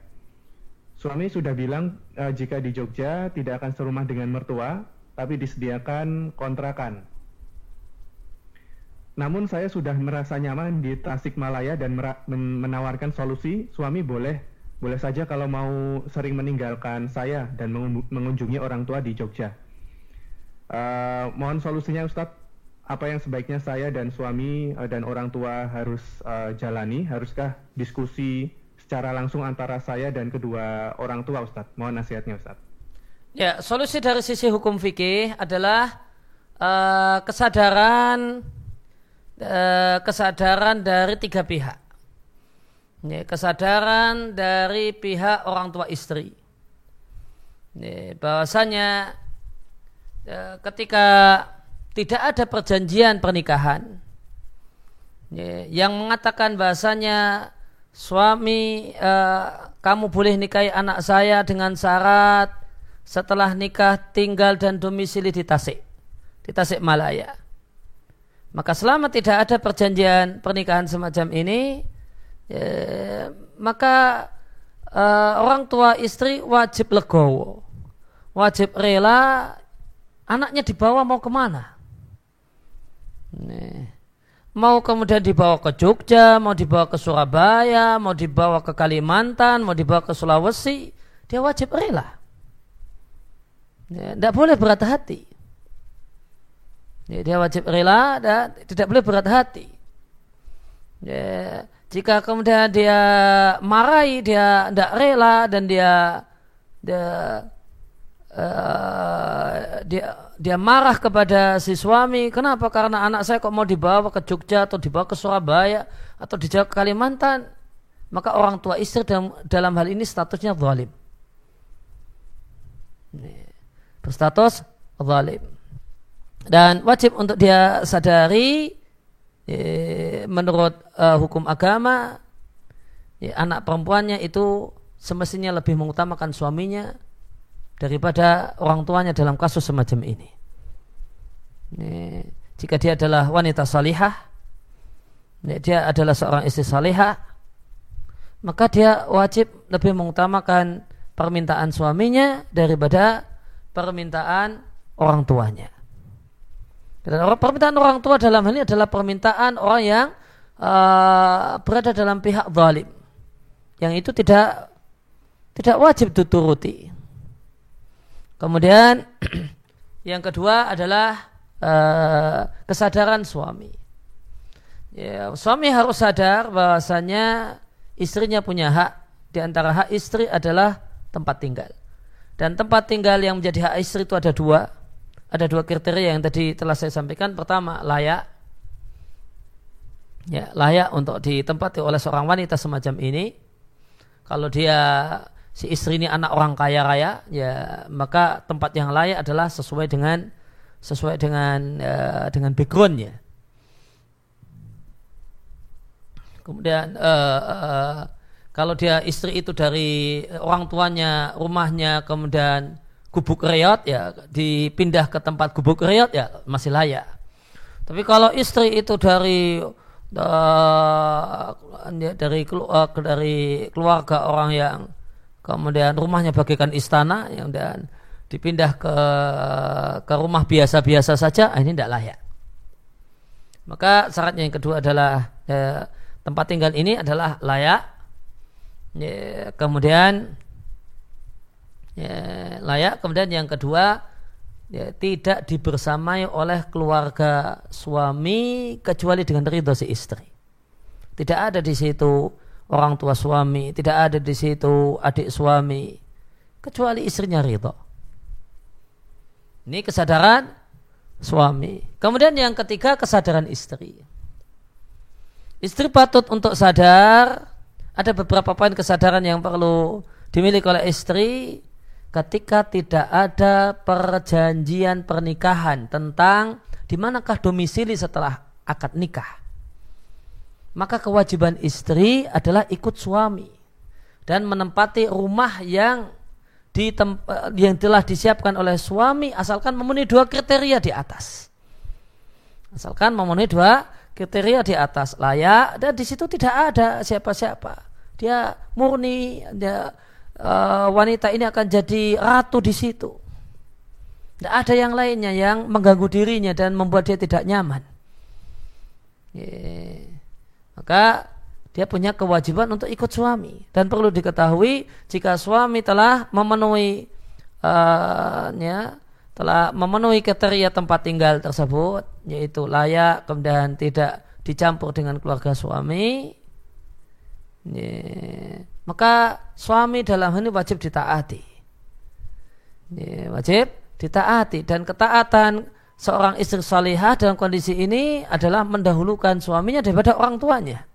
Suami sudah bilang uh, jika di Jogja tidak akan serumah dengan mertua, tapi disediakan kontrakan. Namun saya sudah merasa nyaman di Tasikmalaya dan menawarkan solusi, suami boleh boleh saja kalau mau sering meninggalkan saya dan mengunjungi orang tua di Jogja. Uh, mohon solusinya Ustadz, apa yang sebaiknya saya dan suami uh, dan orang tua harus uh, jalani? Haruskah diskusi secara langsung antara saya dan kedua orang tua Ustadz? Mohon nasihatnya Ustadz. Ya, solusi dari sisi hukum fikih adalah uh, kesadaran uh, kesadaran dari tiga pihak. Ya, kesadaran dari pihak orang tua istri. Ya, bahwasanya ketika tidak ada perjanjian pernikahan ya, yang mengatakan bahasanya suami uh, kamu boleh nikahi anak saya dengan syarat setelah nikah tinggal dan domisili di Tasik, di Tasik Malaya. Maka selama tidak ada perjanjian pernikahan semacam ini, ya, maka uh, orang tua istri wajib legowo, wajib rela anaknya dibawa mau ke mana? Nih. Mau kemudian dibawa ke Jogja, mau dibawa ke Surabaya, mau dibawa ke Kalimantan, mau dibawa ke Sulawesi, dia wajib rela. Tidak boleh berat hati. Dia wajib rela dan tidak boleh berat hati. Jika kemudian dia marahi, dia tidak rela dan dia dia uh, dia dia marah kepada si suami, kenapa? Karena anak saya kok mau dibawa ke Jogja atau dibawa ke Surabaya atau dibawa ke Kalimantan. Maka orang tua istri dalam, dalam hal ini statusnya zalim. Berstatus zalim. Dan wajib untuk dia sadari eh, menurut uh, hukum agama ya, anak perempuannya itu semestinya lebih mengutamakan suaminya daripada orang tuanya dalam kasus semacam ini. ini jika dia adalah wanita salihah, dia adalah seorang istri salihah, maka dia wajib lebih mengutamakan permintaan suaminya daripada permintaan orang tuanya. Dan permintaan orang tua dalam hal ini adalah permintaan orang yang uh, berada dalam pihak zalim. Yang itu tidak tidak wajib dituruti. Kemudian yang kedua adalah uh, kesadaran suami. Ya, suami harus sadar bahwasanya istrinya punya hak. Di antara hak istri adalah tempat tinggal. Dan tempat tinggal yang menjadi hak istri itu ada dua. Ada dua kriteria yang tadi telah saya sampaikan. Pertama, layak. Ya, layak untuk ditempati oleh seorang wanita semacam ini. Kalau dia si istri ini anak orang kaya raya, ya maka tempat yang layak adalah sesuai dengan sesuai dengan uh, dengan backgroundnya. Kemudian uh, uh, kalau dia istri itu dari orang tuanya, rumahnya, kemudian gubuk reot ya dipindah ke tempat gubuk reot ya masih layak. Tapi kalau istri itu dari uh, dari dari keluarga orang yang kemudian rumahnya bagikan istana yang dan dipindah ke ke rumah biasa-biasa saja ah, ini tidak layak. Maka syaratnya yang kedua adalah ya, tempat tinggal ini adalah layak. Ya, kemudian ya, layak. Kemudian yang kedua ya, tidak dibersamai oleh keluarga suami kecuali dengan ridho si istri. Tidak ada di situ orang tua suami, tidak ada di situ adik suami, kecuali istrinya ridho. Ini kesadaran suami. Kemudian yang ketiga kesadaran istri. Istri patut untuk sadar, ada beberapa poin kesadaran yang perlu dimiliki oleh istri ketika tidak ada perjanjian pernikahan tentang di manakah domisili setelah akad nikah maka kewajiban istri adalah ikut suami dan menempati rumah yang di yang telah disiapkan oleh suami asalkan memenuhi dua kriteria di atas. Asalkan memenuhi dua kriteria di atas layak dan di situ tidak ada siapa-siapa. Dia murni, dia uh, wanita ini akan jadi ratu di situ. Tidak ada yang lainnya yang mengganggu dirinya dan membuat dia tidak nyaman. Yeah maka dia punya kewajiban untuk ikut suami. Dan perlu diketahui jika suami telah memenuhi uh, ya, telah memenuhi kriteria tempat tinggal tersebut yaitu layak kemudian tidak dicampur dengan keluarga suami ya, maka suami dalam hal ini wajib ditaati. Ya, wajib ditaati. Dan ketaatan seorang istri salihah dalam kondisi ini adalah mendahulukan suaminya daripada orang tuanya.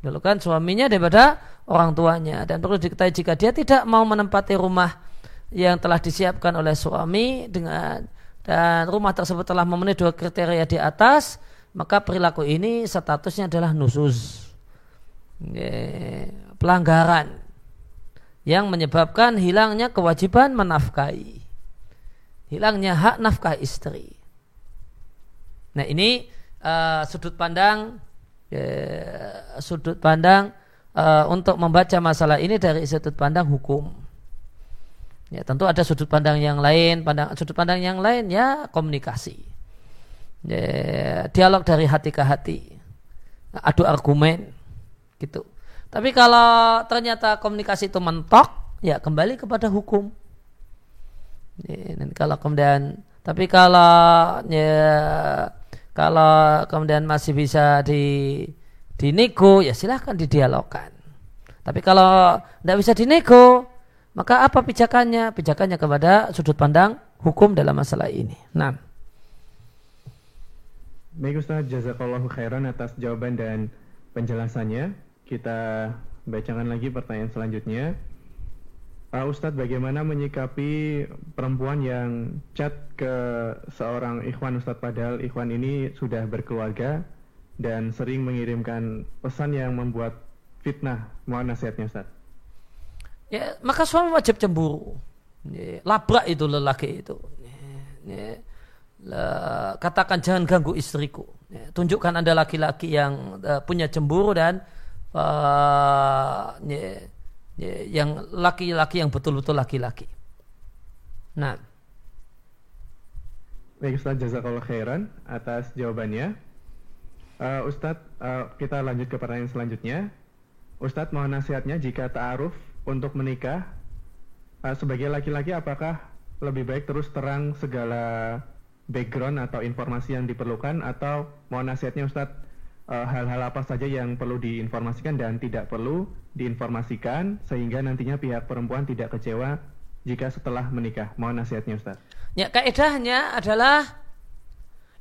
Mendahulukan suaminya daripada orang tuanya. Dan perlu diketahui jika dia tidak mau menempati rumah yang telah disiapkan oleh suami dengan dan rumah tersebut telah memenuhi dua kriteria di atas, maka perilaku ini statusnya adalah nusus. Pelanggaran yang menyebabkan hilangnya kewajiban menafkahi hilangnya hak nafkah istri. Nah ini uh, sudut pandang uh, sudut pandang uh, untuk membaca masalah ini dari sudut pandang hukum. Ya tentu ada sudut pandang yang lain, pandang sudut pandang yang lain ya komunikasi. Ya, dialog dari hati ke hati. Adu argumen gitu. Tapi kalau ternyata komunikasi itu mentok, ya kembali kepada hukum. Dan kalau kemudian tapi kalau ya kalau kemudian masih bisa di dinego ya silahkan didialogkan. Tapi kalau tidak bisa dinego, maka apa pijakannya? Pijakannya kepada sudut pandang hukum dalam masalah ini. Nah. Baik Ustaz, jazakallahu khairan atas jawaban dan penjelasannya. Kita bacakan lagi pertanyaan selanjutnya. Pak Ustadz, bagaimana menyikapi perempuan yang chat ke seorang ikhwan Ustadz? Padahal ikhwan ini sudah berkeluarga dan sering mengirimkan pesan yang membuat fitnah? Mohon nasihatnya Ustadz. Ya maka suami wajib cemburu. Ya, labrak itu lelaki itu. Ya, ya, katakan jangan ganggu istriku. Ya, tunjukkan anda laki-laki yang uh, punya cemburu dan uh, ya, yang laki-laki yang betul-betul laki-laki. Nah. Baik Ustaz Jazakallah khairan atas jawabannya. Uh, Ustadz uh, kita lanjut ke pertanyaan selanjutnya. Ustadz mohon nasihatnya jika ta'aruf untuk menikah uh, sebagai laki-laki apakah lebih baik terus terang segala background atau informasi yang diperlukan? Atau mau nasihatnya Ustadz uh, hal-hal apa saja yang perlu diinformasikan dan tidak perlu diinformasikan sehingga nantinya pihak perempuan tidak kecewa jika setelah menikah. Mohon nasihatnya Ustaz. Ya, kaidahnya adalah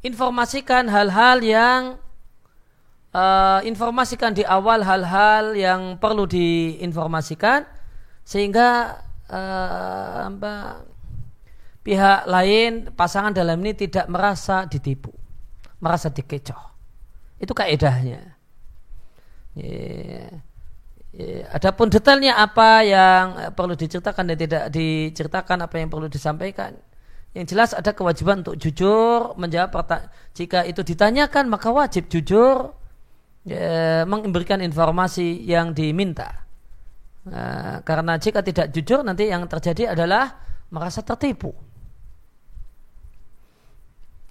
informasikan hal-hal yang uh, informasikan di awal hal-hal yang perlu diinformasikan sehingga uh, apa, pihak lain pasangan dalam ini tidak merasa ditipu, merasa dikecoh. Itu kaedahnya. Yeah. Yeah. Adapun detailnya apa yang perlu diceritakan dan tidak diceritakan apa yang perlu disampaikan. Yang jelas ada kewajiban untuk jujur menjawab. Jika itu ditanyakan maka wajib jujur ya, memberikan informasi yang diminta. Nah, karena jika tidak jujur nanti yang terjadi adalah merasa tertipu.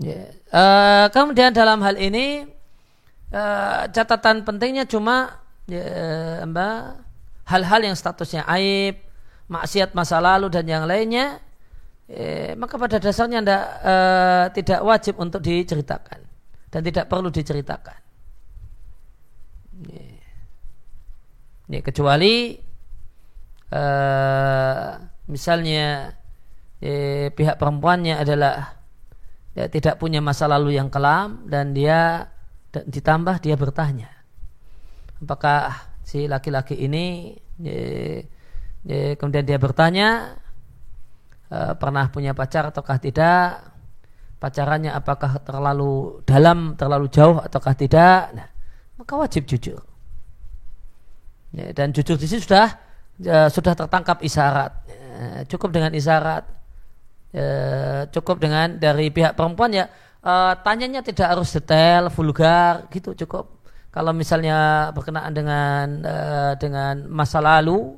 Ya. Uh, kemudian dalam hal ini uh, catatan pentingnya cuma ya, mbak hal-hal yang statusnya aib, maksiat masa lalu dan yang lainnya, ya, maka pada dasarnya anda, uh, tidak wajib untuk diceritakan dan tidak perlu diceritakan. Ya, kecuali uh, misalnya ya, pihak perempuannya adalah ya, tidak punya masa lalu yang kelam dan dia ditambah dia bertanya apakah si laki-laki ini ya, ya, kemudian dia bertanya uh, pernah punya pacar ataukah tidak pacarannya apakah terlalu dalam terlalu jauh ataukah tidak nah maka wajib jujur Ya, dan jujur di sini sudah ya, sudah tertangkap isyarat. Ya, cukup dengan isyarat. Ya, cukup dengan dari pihak perempuan ya uh, tanyanya tidak harus detail, vulgar gitu cukup. Kalau misalnya berkenaan dengan uh, dengan masa lalu,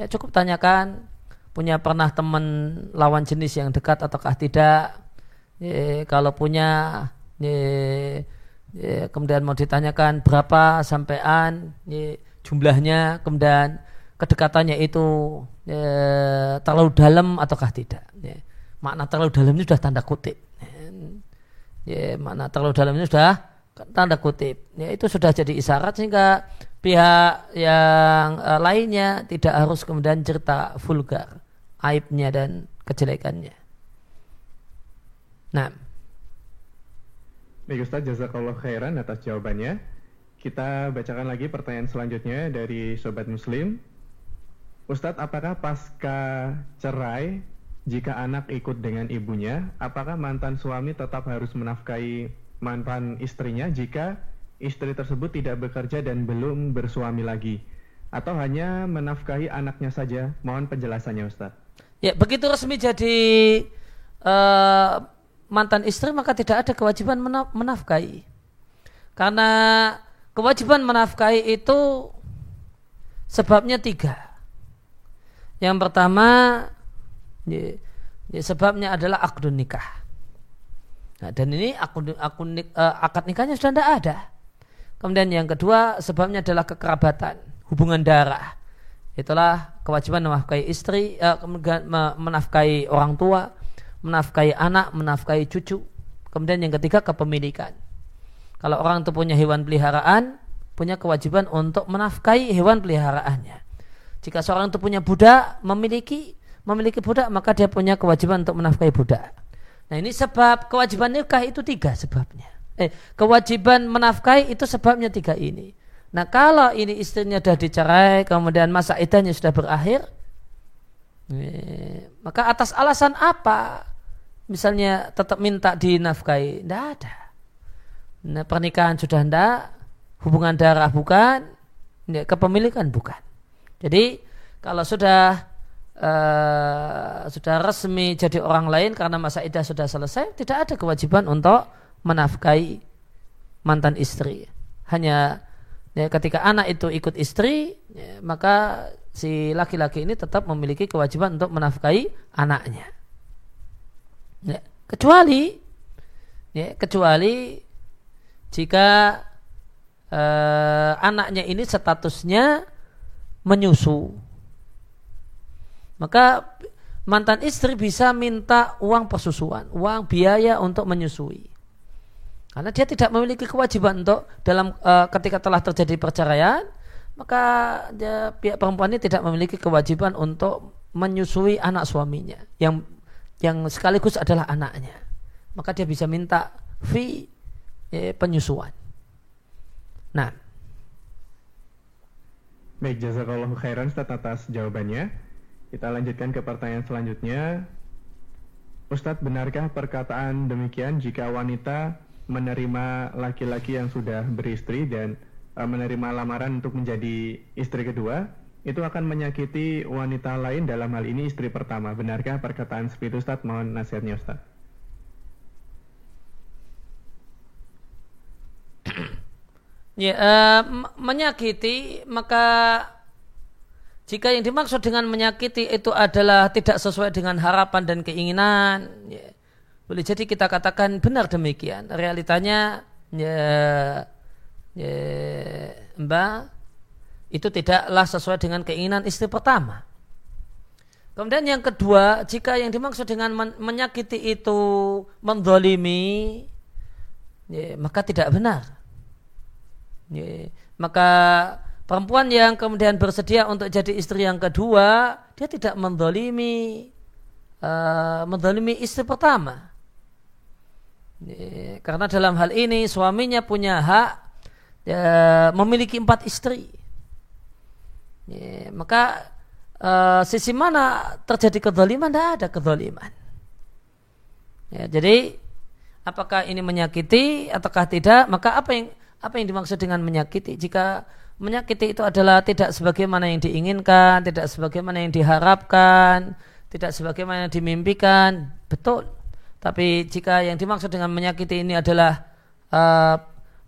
ya cukup tanyakan punya pernah teman lawan jenis yang dekat ataukah tidak. Ya, kalau punya, ya, ya, kemudian mau ditanyakan berapa sampean, ya, jumlahnya kemudian kedekatannya itu ya, terlalu dalam ataukah tidak ya. makna terlalu dalam ini sudah tanda kutip ya, makna terlalu dalam ini sudah tanda kutip ya, itu sudah jadi isyarat sehingga pihak yang uh, lainnya tidak harus kemudian cerita vulgar aibnya dan kejelekannya nah Baik Ustaz, jazakallah khairan atas jawabannya. Kita bacakan lagi pertanyaan selanjutnya dari Sobat Muslim. Ustadz, apakah pasca cerai jika anak ikut dengan ibunya, apakah mantan suami tetap harus menafkahi mantan istrinya jika istri tersebut tidak bekerja dan belum bersuami lagi? Atau hanya menafkahi anaknya saja? Mohon penjelasannya Ustadz. Ya, begitu resmi jadi uh, mantan istri maka tidak ada kewajiban menaf menafkahi. Karena kewajiban menafkahi itu sebabnya tiga. Yang pertama Ya, ya, sebabnya adalah akdun nikah. Nah, dan ini akun, akun uh, akad nikahnya sudah tidak ada. Kemudian yang kedua sebabnya adalah kekerabatan, hubungan darah. Itulah kewajiban menafkahi istri, uh, menafkahi orang tua, menafkahi anak, menafkahi cucu. Kemudian yang ketiga kepemilikan. Kalau orang itu punya hewan peliharaan, punya kewajiban untuk menafkahi hewan peliharaannya. Jika seorang itu punya budak, memiliki memiliki budak, maka dia punya kewajiban untuk menafkahi budak. Nah ini sebab kewajiban nikah itu tiga sebabnya. Eh, kewajiban menafkahi itu sebabnya tiga ini. Nah kalau ini istrinya sudah dicerai, kemudian masa idahnya sudah berakhir, eh, maka atas alasan apa? Misalnya tetap minta dinafkahi, tidak ada. Nah, pernikahan sudah tidak, hubungan darah bukan, kepemilikan bukan. Jadi kalau sudah uh, sudah resmi jadi orang lain karena masa idah sudah selesai, tidak ada kewajiban untuk menafkahi mantan istri. Hanya ya, ketika anak itu ikut istri, ya, maka si laki-laki ini tetap memiliki kewajiban untuk menafkahi anaknya. Ya, kecuali ya, kecuali jika uh, anaknya ini statusnya menyusu maka mantan istri bisa minta uang persusuan, uang biaya untuk menyusui. Karena dia tidak memiliki kewajiban untuk dalam uh, ketika telah terjadi perceraian, maka dia, pihak perempuan ini tidak memiliki kewajiban untuk menyusui anak suaminya yang yang sekaligus adalah anaknya. Maka dia bisa minta fee eh, penyusuan. Nah, Baik, jazakallahu khairan atas jawabannya. Kita lanjutkan ke pertanyaan selanjutnya. Ustadz, benarkah perkataan demikian jika wanita menerima laki-laki yang sudah beristri dan uh, menerima lamaran untuk menjadi istri kedua, itu akan menyakiti wanita lain dalam hal ini istri pertama. Benarkah perkataan seperti itu Ustadz? Mohon nasihatnya Ustadz. ya, uh, menyakiti maka jika yang dimaksud dengan menyakiti itu adalah tidak sesuai dengan harapan dan keinginan, ya, boleh jadi kita katakan benar demikian. Realitanya, ya, ya, mbak, itu tidaklah sesuai dengan keinginan istri pertama. Kemudian yang kedua, jika yang dimaksud dengan men menyakiti itu mendolimi, ya, maka tidak benar. Ya, maka perempuan yang kemudian bersedia untuk jadi istri yang kedua, dia tidak mendolimi uh, mendolimi istri pertama. Karena dalam hal ini suaminya punya hak ya, memiliki empat istri. Maka uh, sisi mana terjadi kedoliman? Tidak ada kedoliman. Ya, jadi apakah ini menyakiti ataukah tidak? Maka apa yang apa yang dimaksud dengan menyakiti? Jika menyakiti itu adalah tidak sebagaimana yang diinginkan, tidak sebagaimana yang diharapkan, tidak sebagaimana yang dimimpikan, betul. Tapi jika yang dimaksud dengan menyakiti ini adalah uh,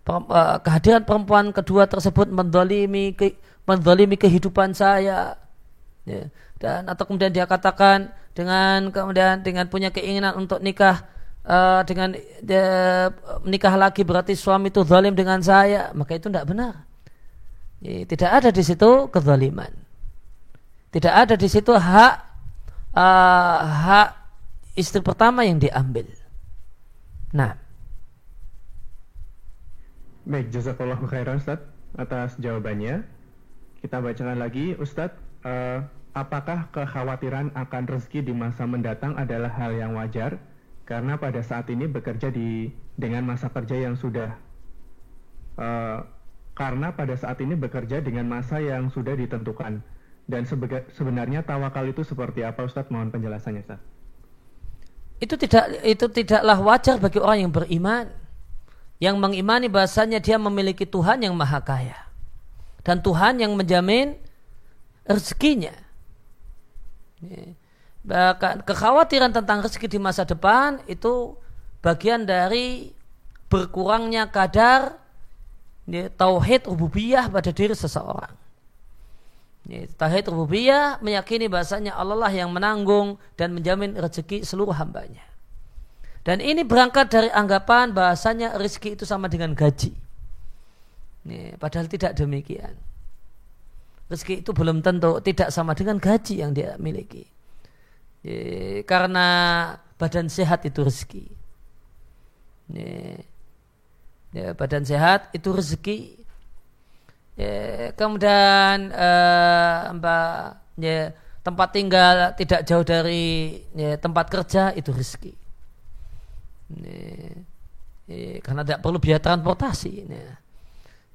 uh, kehadiran perempuan kedua tersebut mendolimi, ke, mendolimi kehidupan saya, ya, dan atau kemudian dia katakan dengan kemudian dengan punya keinginan untuk nikah uh, dengan dia, menikah lagi berarti suami itu zalim dengan saya, maka itu tidak benar. Tidak ada di situ kezaliman. Tidak ada di situ hak uh, hak istri pertama yang diambil. Nah. Baik, jazakallah khairan Ustaz atas jawabannya. Kita bacakan lagi Ustaz, uh, apakah kekhawatiran akan rezeki di masa mendatang adalah hal yang wajar? Karena pada saat ini bekerja di dengan masa kerja yang sudah uh, karena pada saat ini bekerja dengan masa yang sudah ditentukan. Dan sebenarnya tawakal itu seperti apa Ustaz? Mohon penjelasannya Ustaz. Itu tidak itu tidaklah wajar bagi orang yang beriman yang mengimani bahasanya dia memiliki Tuhan yang maha kaya dan Tuhan yang menjamin rezekinya. Bahkan kekhawatiran tentang rezeki di masa depan itu bagian dari berkurangnya kadar ya, tauhid rububiyah pada diri seseorang. Tauhid rububiyah meyakini bahasanya Allah lah yang menanggung dan menjamin rezeki seluruh hambanya. Dan ini berangkat dari anggapan bahasanya rezeki itu sama dengan gaji. Nih, padahal tidak demikian. Rezeki itu belum tentu tidak sama dengan gaji yang dia miliki. Nih, karena badan sehat itu rezeki. Nih, ya, badan sehat itu rezeki Ya, kemudian uh, mbak ya, tempat tinggal tidak jauh dari ya, tempat kerja itu rezeki. Ya, ya, karena tidak perlu biaya transportasi. Ya.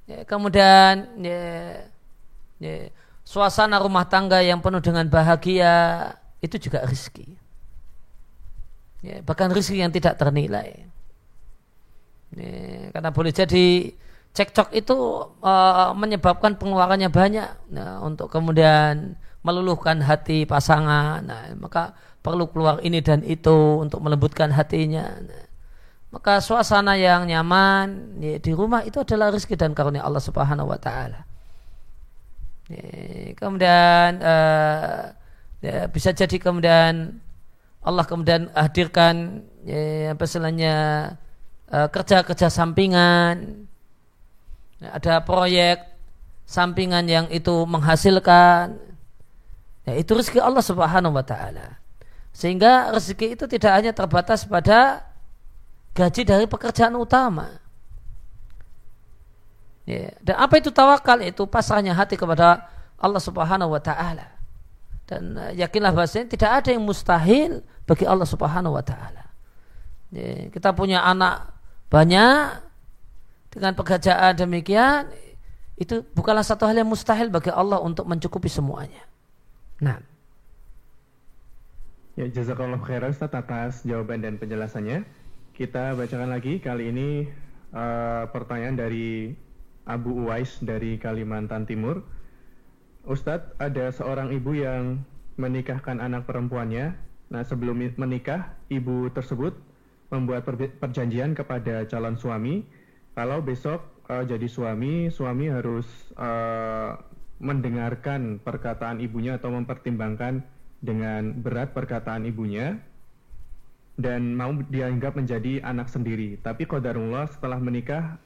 Ya, kemudian ya, ya, suasana rumah tangga yang penuh dengan bahagia itu juga rezeki. Ya, bahkan rezeki yang tidak ternilai. Ya, karena boleh jadi cekcok itu uh, menyebabkan pengeluarannya banyak. Nah, untuk kemudian meluluhkan hati pasangan. Nah, maka perlu keluar ini dan itu untuk melembutkan hatinya. Nah, maka suasana yang nyaman ya, di rumah itu adalah rezeki dan karunia Allah Subhanahu wa taala. Ya, kemudian uh, ya, bisa jadi kemudian Allah kemudian hadirkan ya, apa uh, kerja-kerja sampingan. Ada proyek sampingan yang itu menghasilkan. Ya itu rezeki Allah Subhanahu wa taala. Sehingga rezeki itu tidak hanya terbatas pada gaji dari pekerjaan utama. Ya, dan apa itu tawakal? Itu pasrahnya hati kepada Allah Subhanahu wa taala. Dan uh, yakinlah bahasanya tidak ada yang mustahil bagi Allah Subhanahu wa taala. Ya, kita punya anak banyak dengan pekerjaan demikian itu bukanlah satu hal yang mustahil bagi Allah untuk mencukupi semuanya. Nah. Ya, jazakallah khairan Ustaz atas jawaban dan penjelasannya. Kita bacakan lagi kali ini uh, pertanyaan dari Abu Uwais dari Kalimantan Timur. Ustadz, ada seorang ibu yang menikahkan anak perempuannya. Nah, sebelum menikah, ibu tersebut membuat perjanjian kepada calon suami kalau besok uh, jadi suami, suami harus uh, mendengarkan perkataan ibunya atau mempertimbangkan dengan berat perkataan ibunya dan mau dianggap menjadi anak sendiri. Tapi qadarullah setelah menikah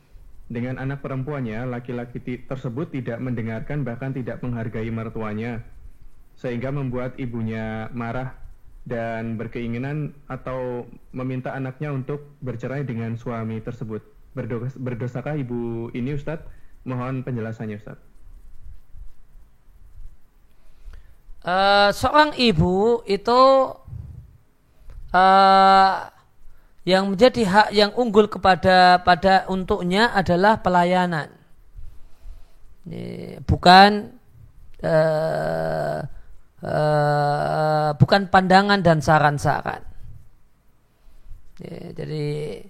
dengan anak perempuannya, laki-laki tersebut tidak mendengarkan bahkan tidak menghargai mertuanya sehingga membuat ibunya marah dan berkeinginan atau meminta anaknya untuk bercerai dengan suami tersebut berdosa, berdosakah ibu ini Ustadz? Mohon penjelasannya Ustadz. Uh, seorang ibu itu uh, yang menjadi hak yang unggul kepada pada untuknya adalah pelayanan, bukan uh, uh, bukan pandangan dan saran-saran. Jadi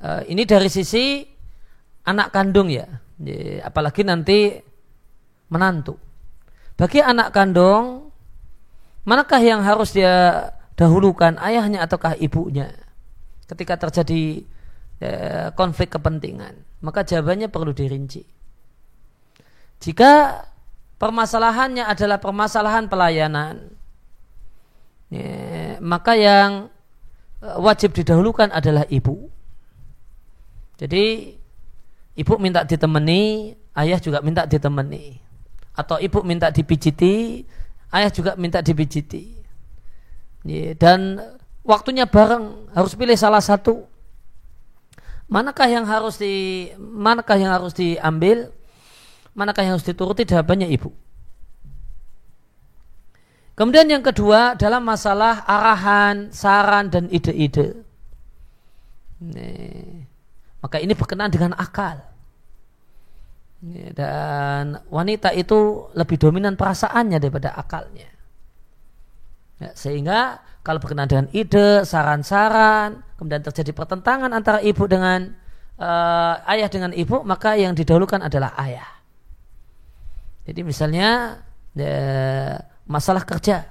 uh, ini dari sisi anak kandung ya, apalagi nanti menantu. Bagi anak kandung, manakah yang harus dia dahulukan, ayahnya ataukah ibunya? Ketika terjadi uh, konflik kepentingan, maka jawabannya perlu dirinci. Jika permasalahannya adalah permasalahan pelayanan, ya, maka yang eh, wajib didahulukan adalah ibu. Jadi ibu minta ditemani, ayah juga minta ditemani. Atau ibu minta dipijiti, ayah juga minta dipijiti. Dan waktunya bareng harus pilih salah satu. Manakah yang harus di manakah yang harus diambil? Manakah yang harus dituruti jawabannya ibu. Kemudian yang kedua dalam masalah arahan, saran dan ide-ide. Maka ini berkenaan dengan akal. Dan wanita itu lebih dominan perasaannya daripada akalnya. Ya, sehingga kalau berkenaan dengan ide, saran-saran, kemudian terjadi pertentangan antara ibu dengan uh, ayah dengan ibu, maka yang didahulukan adalah ayah. Jadi misalnya ya, masalah kerja,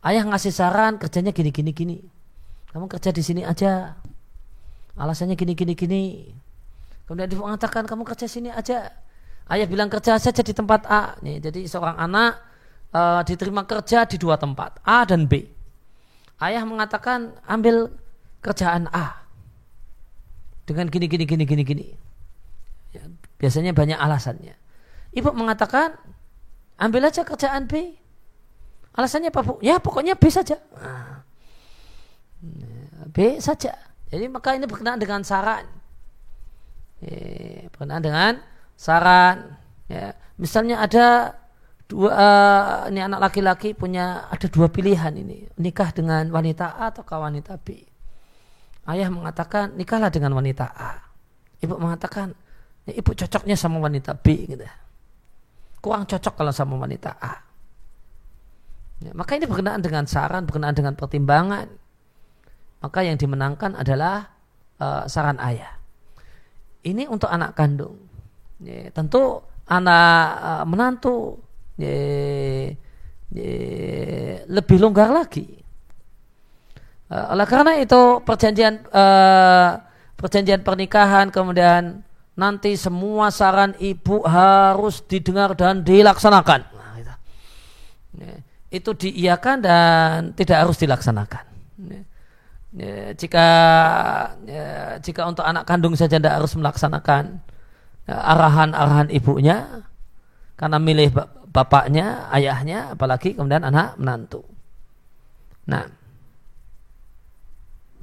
ayah ngasih saran kerjanya gini gini gini, kamu kerja di sini aja, alasannya gini gini gini kemudian dia mengatakan kamu kerja sini aja Ayah bilang kerja saja di tempat A. Nih, jadi seorang anak uh, diterima kerja di dua tempat, A dan B. Ayah mengatakan ambil kerjaan A dengan gini gini gini gini gini. Ya, biasanya banyak alasannya. Ibu mengatakan ambil aja kerjaan B. Alasannya apa bu? Ya pokoknya B saja. Nah, B saja. Jadi maka ini berkenaan dengan saran. Berkenaan dengan saran ya misalnya ada dua uh, ini anak laki-laki punya ada dua pilihan ini nikah dengan wanita A atau wanita B ayah mengatakan nikahlah dengan wanita A ibu mengatakan ya, ibu cocoknya sama wanita B gitu kurang cocok kalau sama wanita A. Ya, maka ini berkenaan dengan saran berkenaan dengan pertimbangan. Maka yang dimenangkan adalah uh, saran ayah. Ini untuk anak kandung. Ya, tentu anak uh, menantu ya, ya, lebih longgar lagi. Uh, oleh karena itu perjanjian uh, perjanjian pernikahan kemudian nanti semua saran ibu harus didengar dan dilaksanakan. Nah, itu. Ya, itu diiakan dan tidak harus dilaksanakan. Ya, ya, jika jika untuk anak kandung saja tidak harus melaksanakan arahan-arahan ibunya karena milih bapaknya, ayahnya, apalagi kemudian anak menantu. Nah,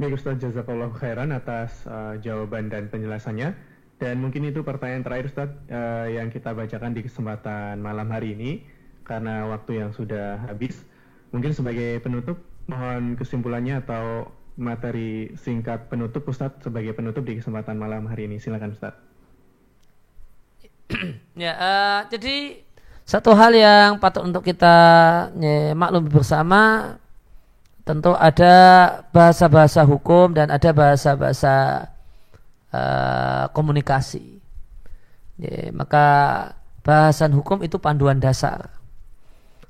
Ustaz Jazakallah khairan atas uh, jawaban dan penjelasannya. Dan mungkin itu pertanyaan terakhir Ustaz uh, yang kita bacakan di kesempatan malam hari ini karena waktu yang sudah habis. Mungkin sebagai penutup mohon kesimpulannya atau materi singkat penutup Ustaz sebagai penutup di kesempatan malam hari ini. Silakan Ustaz. ya, uh, jadi satu hal yang patut untuk kita ya, maklum bersama tentu ada bahasa-bahasa hukum dan ada bahasa-bahasa uh, komunikasi. Ya, maka bahasan hukum itu panduan dasar.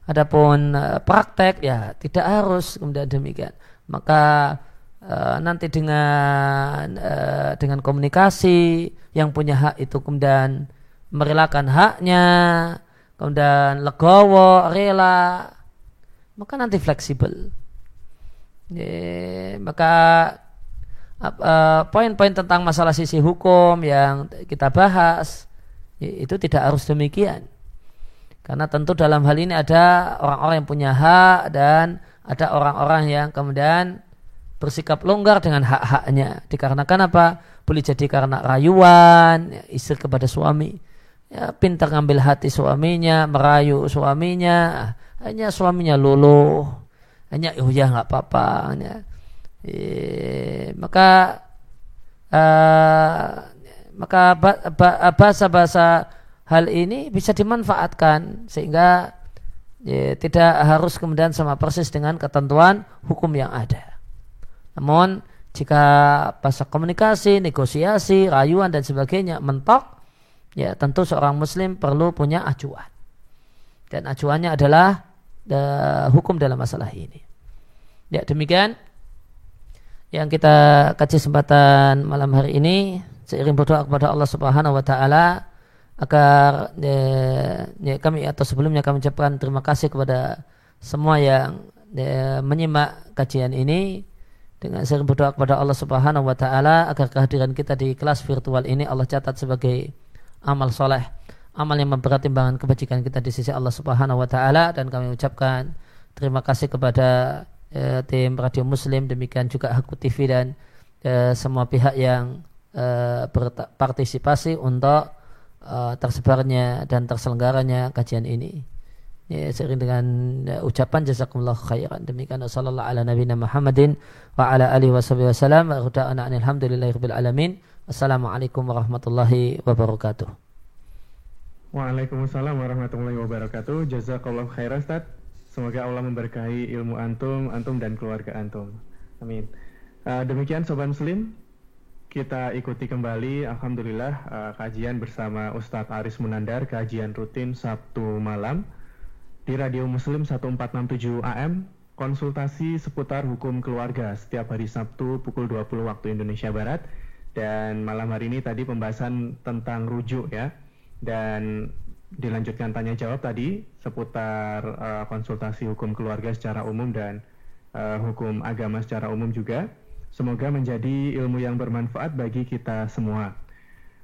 Adapun uh, praktek ya tidak harus kemudian demikian. Maka uh, nanti dengan uh, dengan komunikasi yang punya hak itu kemudian merelakan haknya, kemudian legowo, rela, maka nanti fleksibel. maka poin-poin uh, tentang masalah sisi hukum yang kita bahas itu tidak harus demikian. Karena tentu dalam hal ini ada orang-orang yang punya hak dan ada orang-orang yang kemudian bersikap longgar dengan hak-haknya. Dikarenakan apa? Boleh jadi karena rayuan istri kepada suami ya, pintar ngambil hati suaminya, merayu suaminya, hanya suaminya luluh, hanya oh ya nggak apa-apa, ya. E, maka uh, maka bahasa-bahasa hal ini bisa dimanfaatkan sehingga ya, tidak harus kemudian sama persis dengan ketentuan hukum yang ada. Namun jika bahasa komunikasi, negosiasi, rayuan dan sebagainya mentok, ya tentu seorang muslim perlu punya acuan. Dan acuannya adalah uh, hukum dalam masalah ini. Ya demikian yang kita kaji kesempatan malam hari ini seiring berdoa kepada Allah Subhanahu wa taala agar ya, ya, kami atau sebelumnya kami ucapkan terima kasih kepada semua yang ya, menyimak kajian ini. Dengan sering berdoa kepada Allah Subhanahu wa taala agar kehadiran kita di kelas virtual ini Allah catat sebagai amal soleh amal yang memberat kebajikan kita di sisi Allah Subhanahu wa taala. Dan kami ucapkan terima kasih kepada eh, tim Radio Muslim demikian juga Haku TV dan eh, semua pihak yang eh, berpartisipasi untuk eh, tersebarnya dan terselenggaranya kajian ini. Ya, sering dengan ya, ucapan jazakumullah khairan demikian sallallahu ala nabiyina Muhammadin wa ala alihi wasallam wa alhamdulillahirabbil alamin Assalamualaikum warahmatullahi wabarakatuh. Waalaikumsalam warahmatullahi wabarakatuh. Jazakallah khairan Ustaz. Semoga Allah memberkahi ilmu antum, antum dan keluarga antum. Amin. Uh, demikian Sobat Muslim, kita ikuti kembali Alhamdulillah uh, kajian bersama Ustadz Aris Munandar, kajian rutin Sabtu malam di Radio Muslim 1467 AM, konsultasi seputar hukum keluarga setiap hari Sabtu pukul 20 waktu Indonesia Barat dan malam hari ini tadi pembahasan tentang rujuk ya. dan dilanjutkan tanya jawab tadi seputar uh, konsultasi hukum keluarga secara umum dan uh, hukum agama secara umum juga. Semoga menjadi ilmu yang bermanfaat bagi kita semua.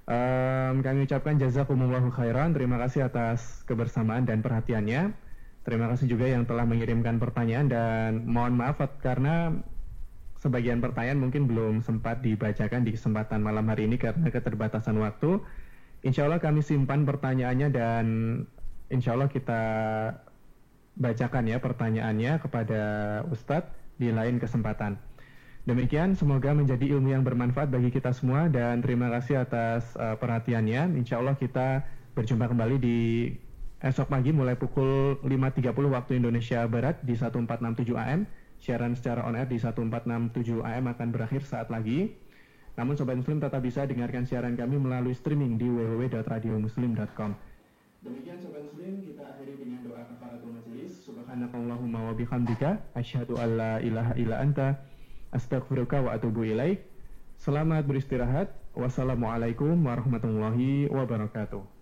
Um, kami ucapkan jazakumullahu khairan. Terima kasih atas kebersamaan dan perhatiannya. Terima kasih juga yang telah mengirimkan pertanyaan dan mohon maaf karena sebagian pertanyaan mungkin belum sempat dibacakan di kesempatan malam hari ini karena keterbatasan waktu. Insya Allah kami simpan pertanyaannya dan insya Allah kita bacakan ya pertanyaannya kepada Ustadz di lain kesempatan. Demikian, semoga menjadi ilmu yang bermanfaat bagi kita semua dan terima kasih atas uh, perhatiannya. Insya Allah kita berjumpa kembali di esok pagi mulai pukul 5.30 waktu Indonesia Barat di 1467 AM. Siaran secara on air di 1467 AM akan berakhir saat lagi. Namun Sobat Muslim tetap bisa dengarkan siaran kami melalui streaming di www.radiomuslim.com. Demikian Sobat Muslim, kita akhiri dengan doa kafaratul majelis. Subhanakallahumma wa bihamdika, asyhadu an la ilaha illa anta, Astaghfiruka wa atubu ilaik. Selamat beristirahat. Wassalamualaikum warahmatullahi wabarakatuh.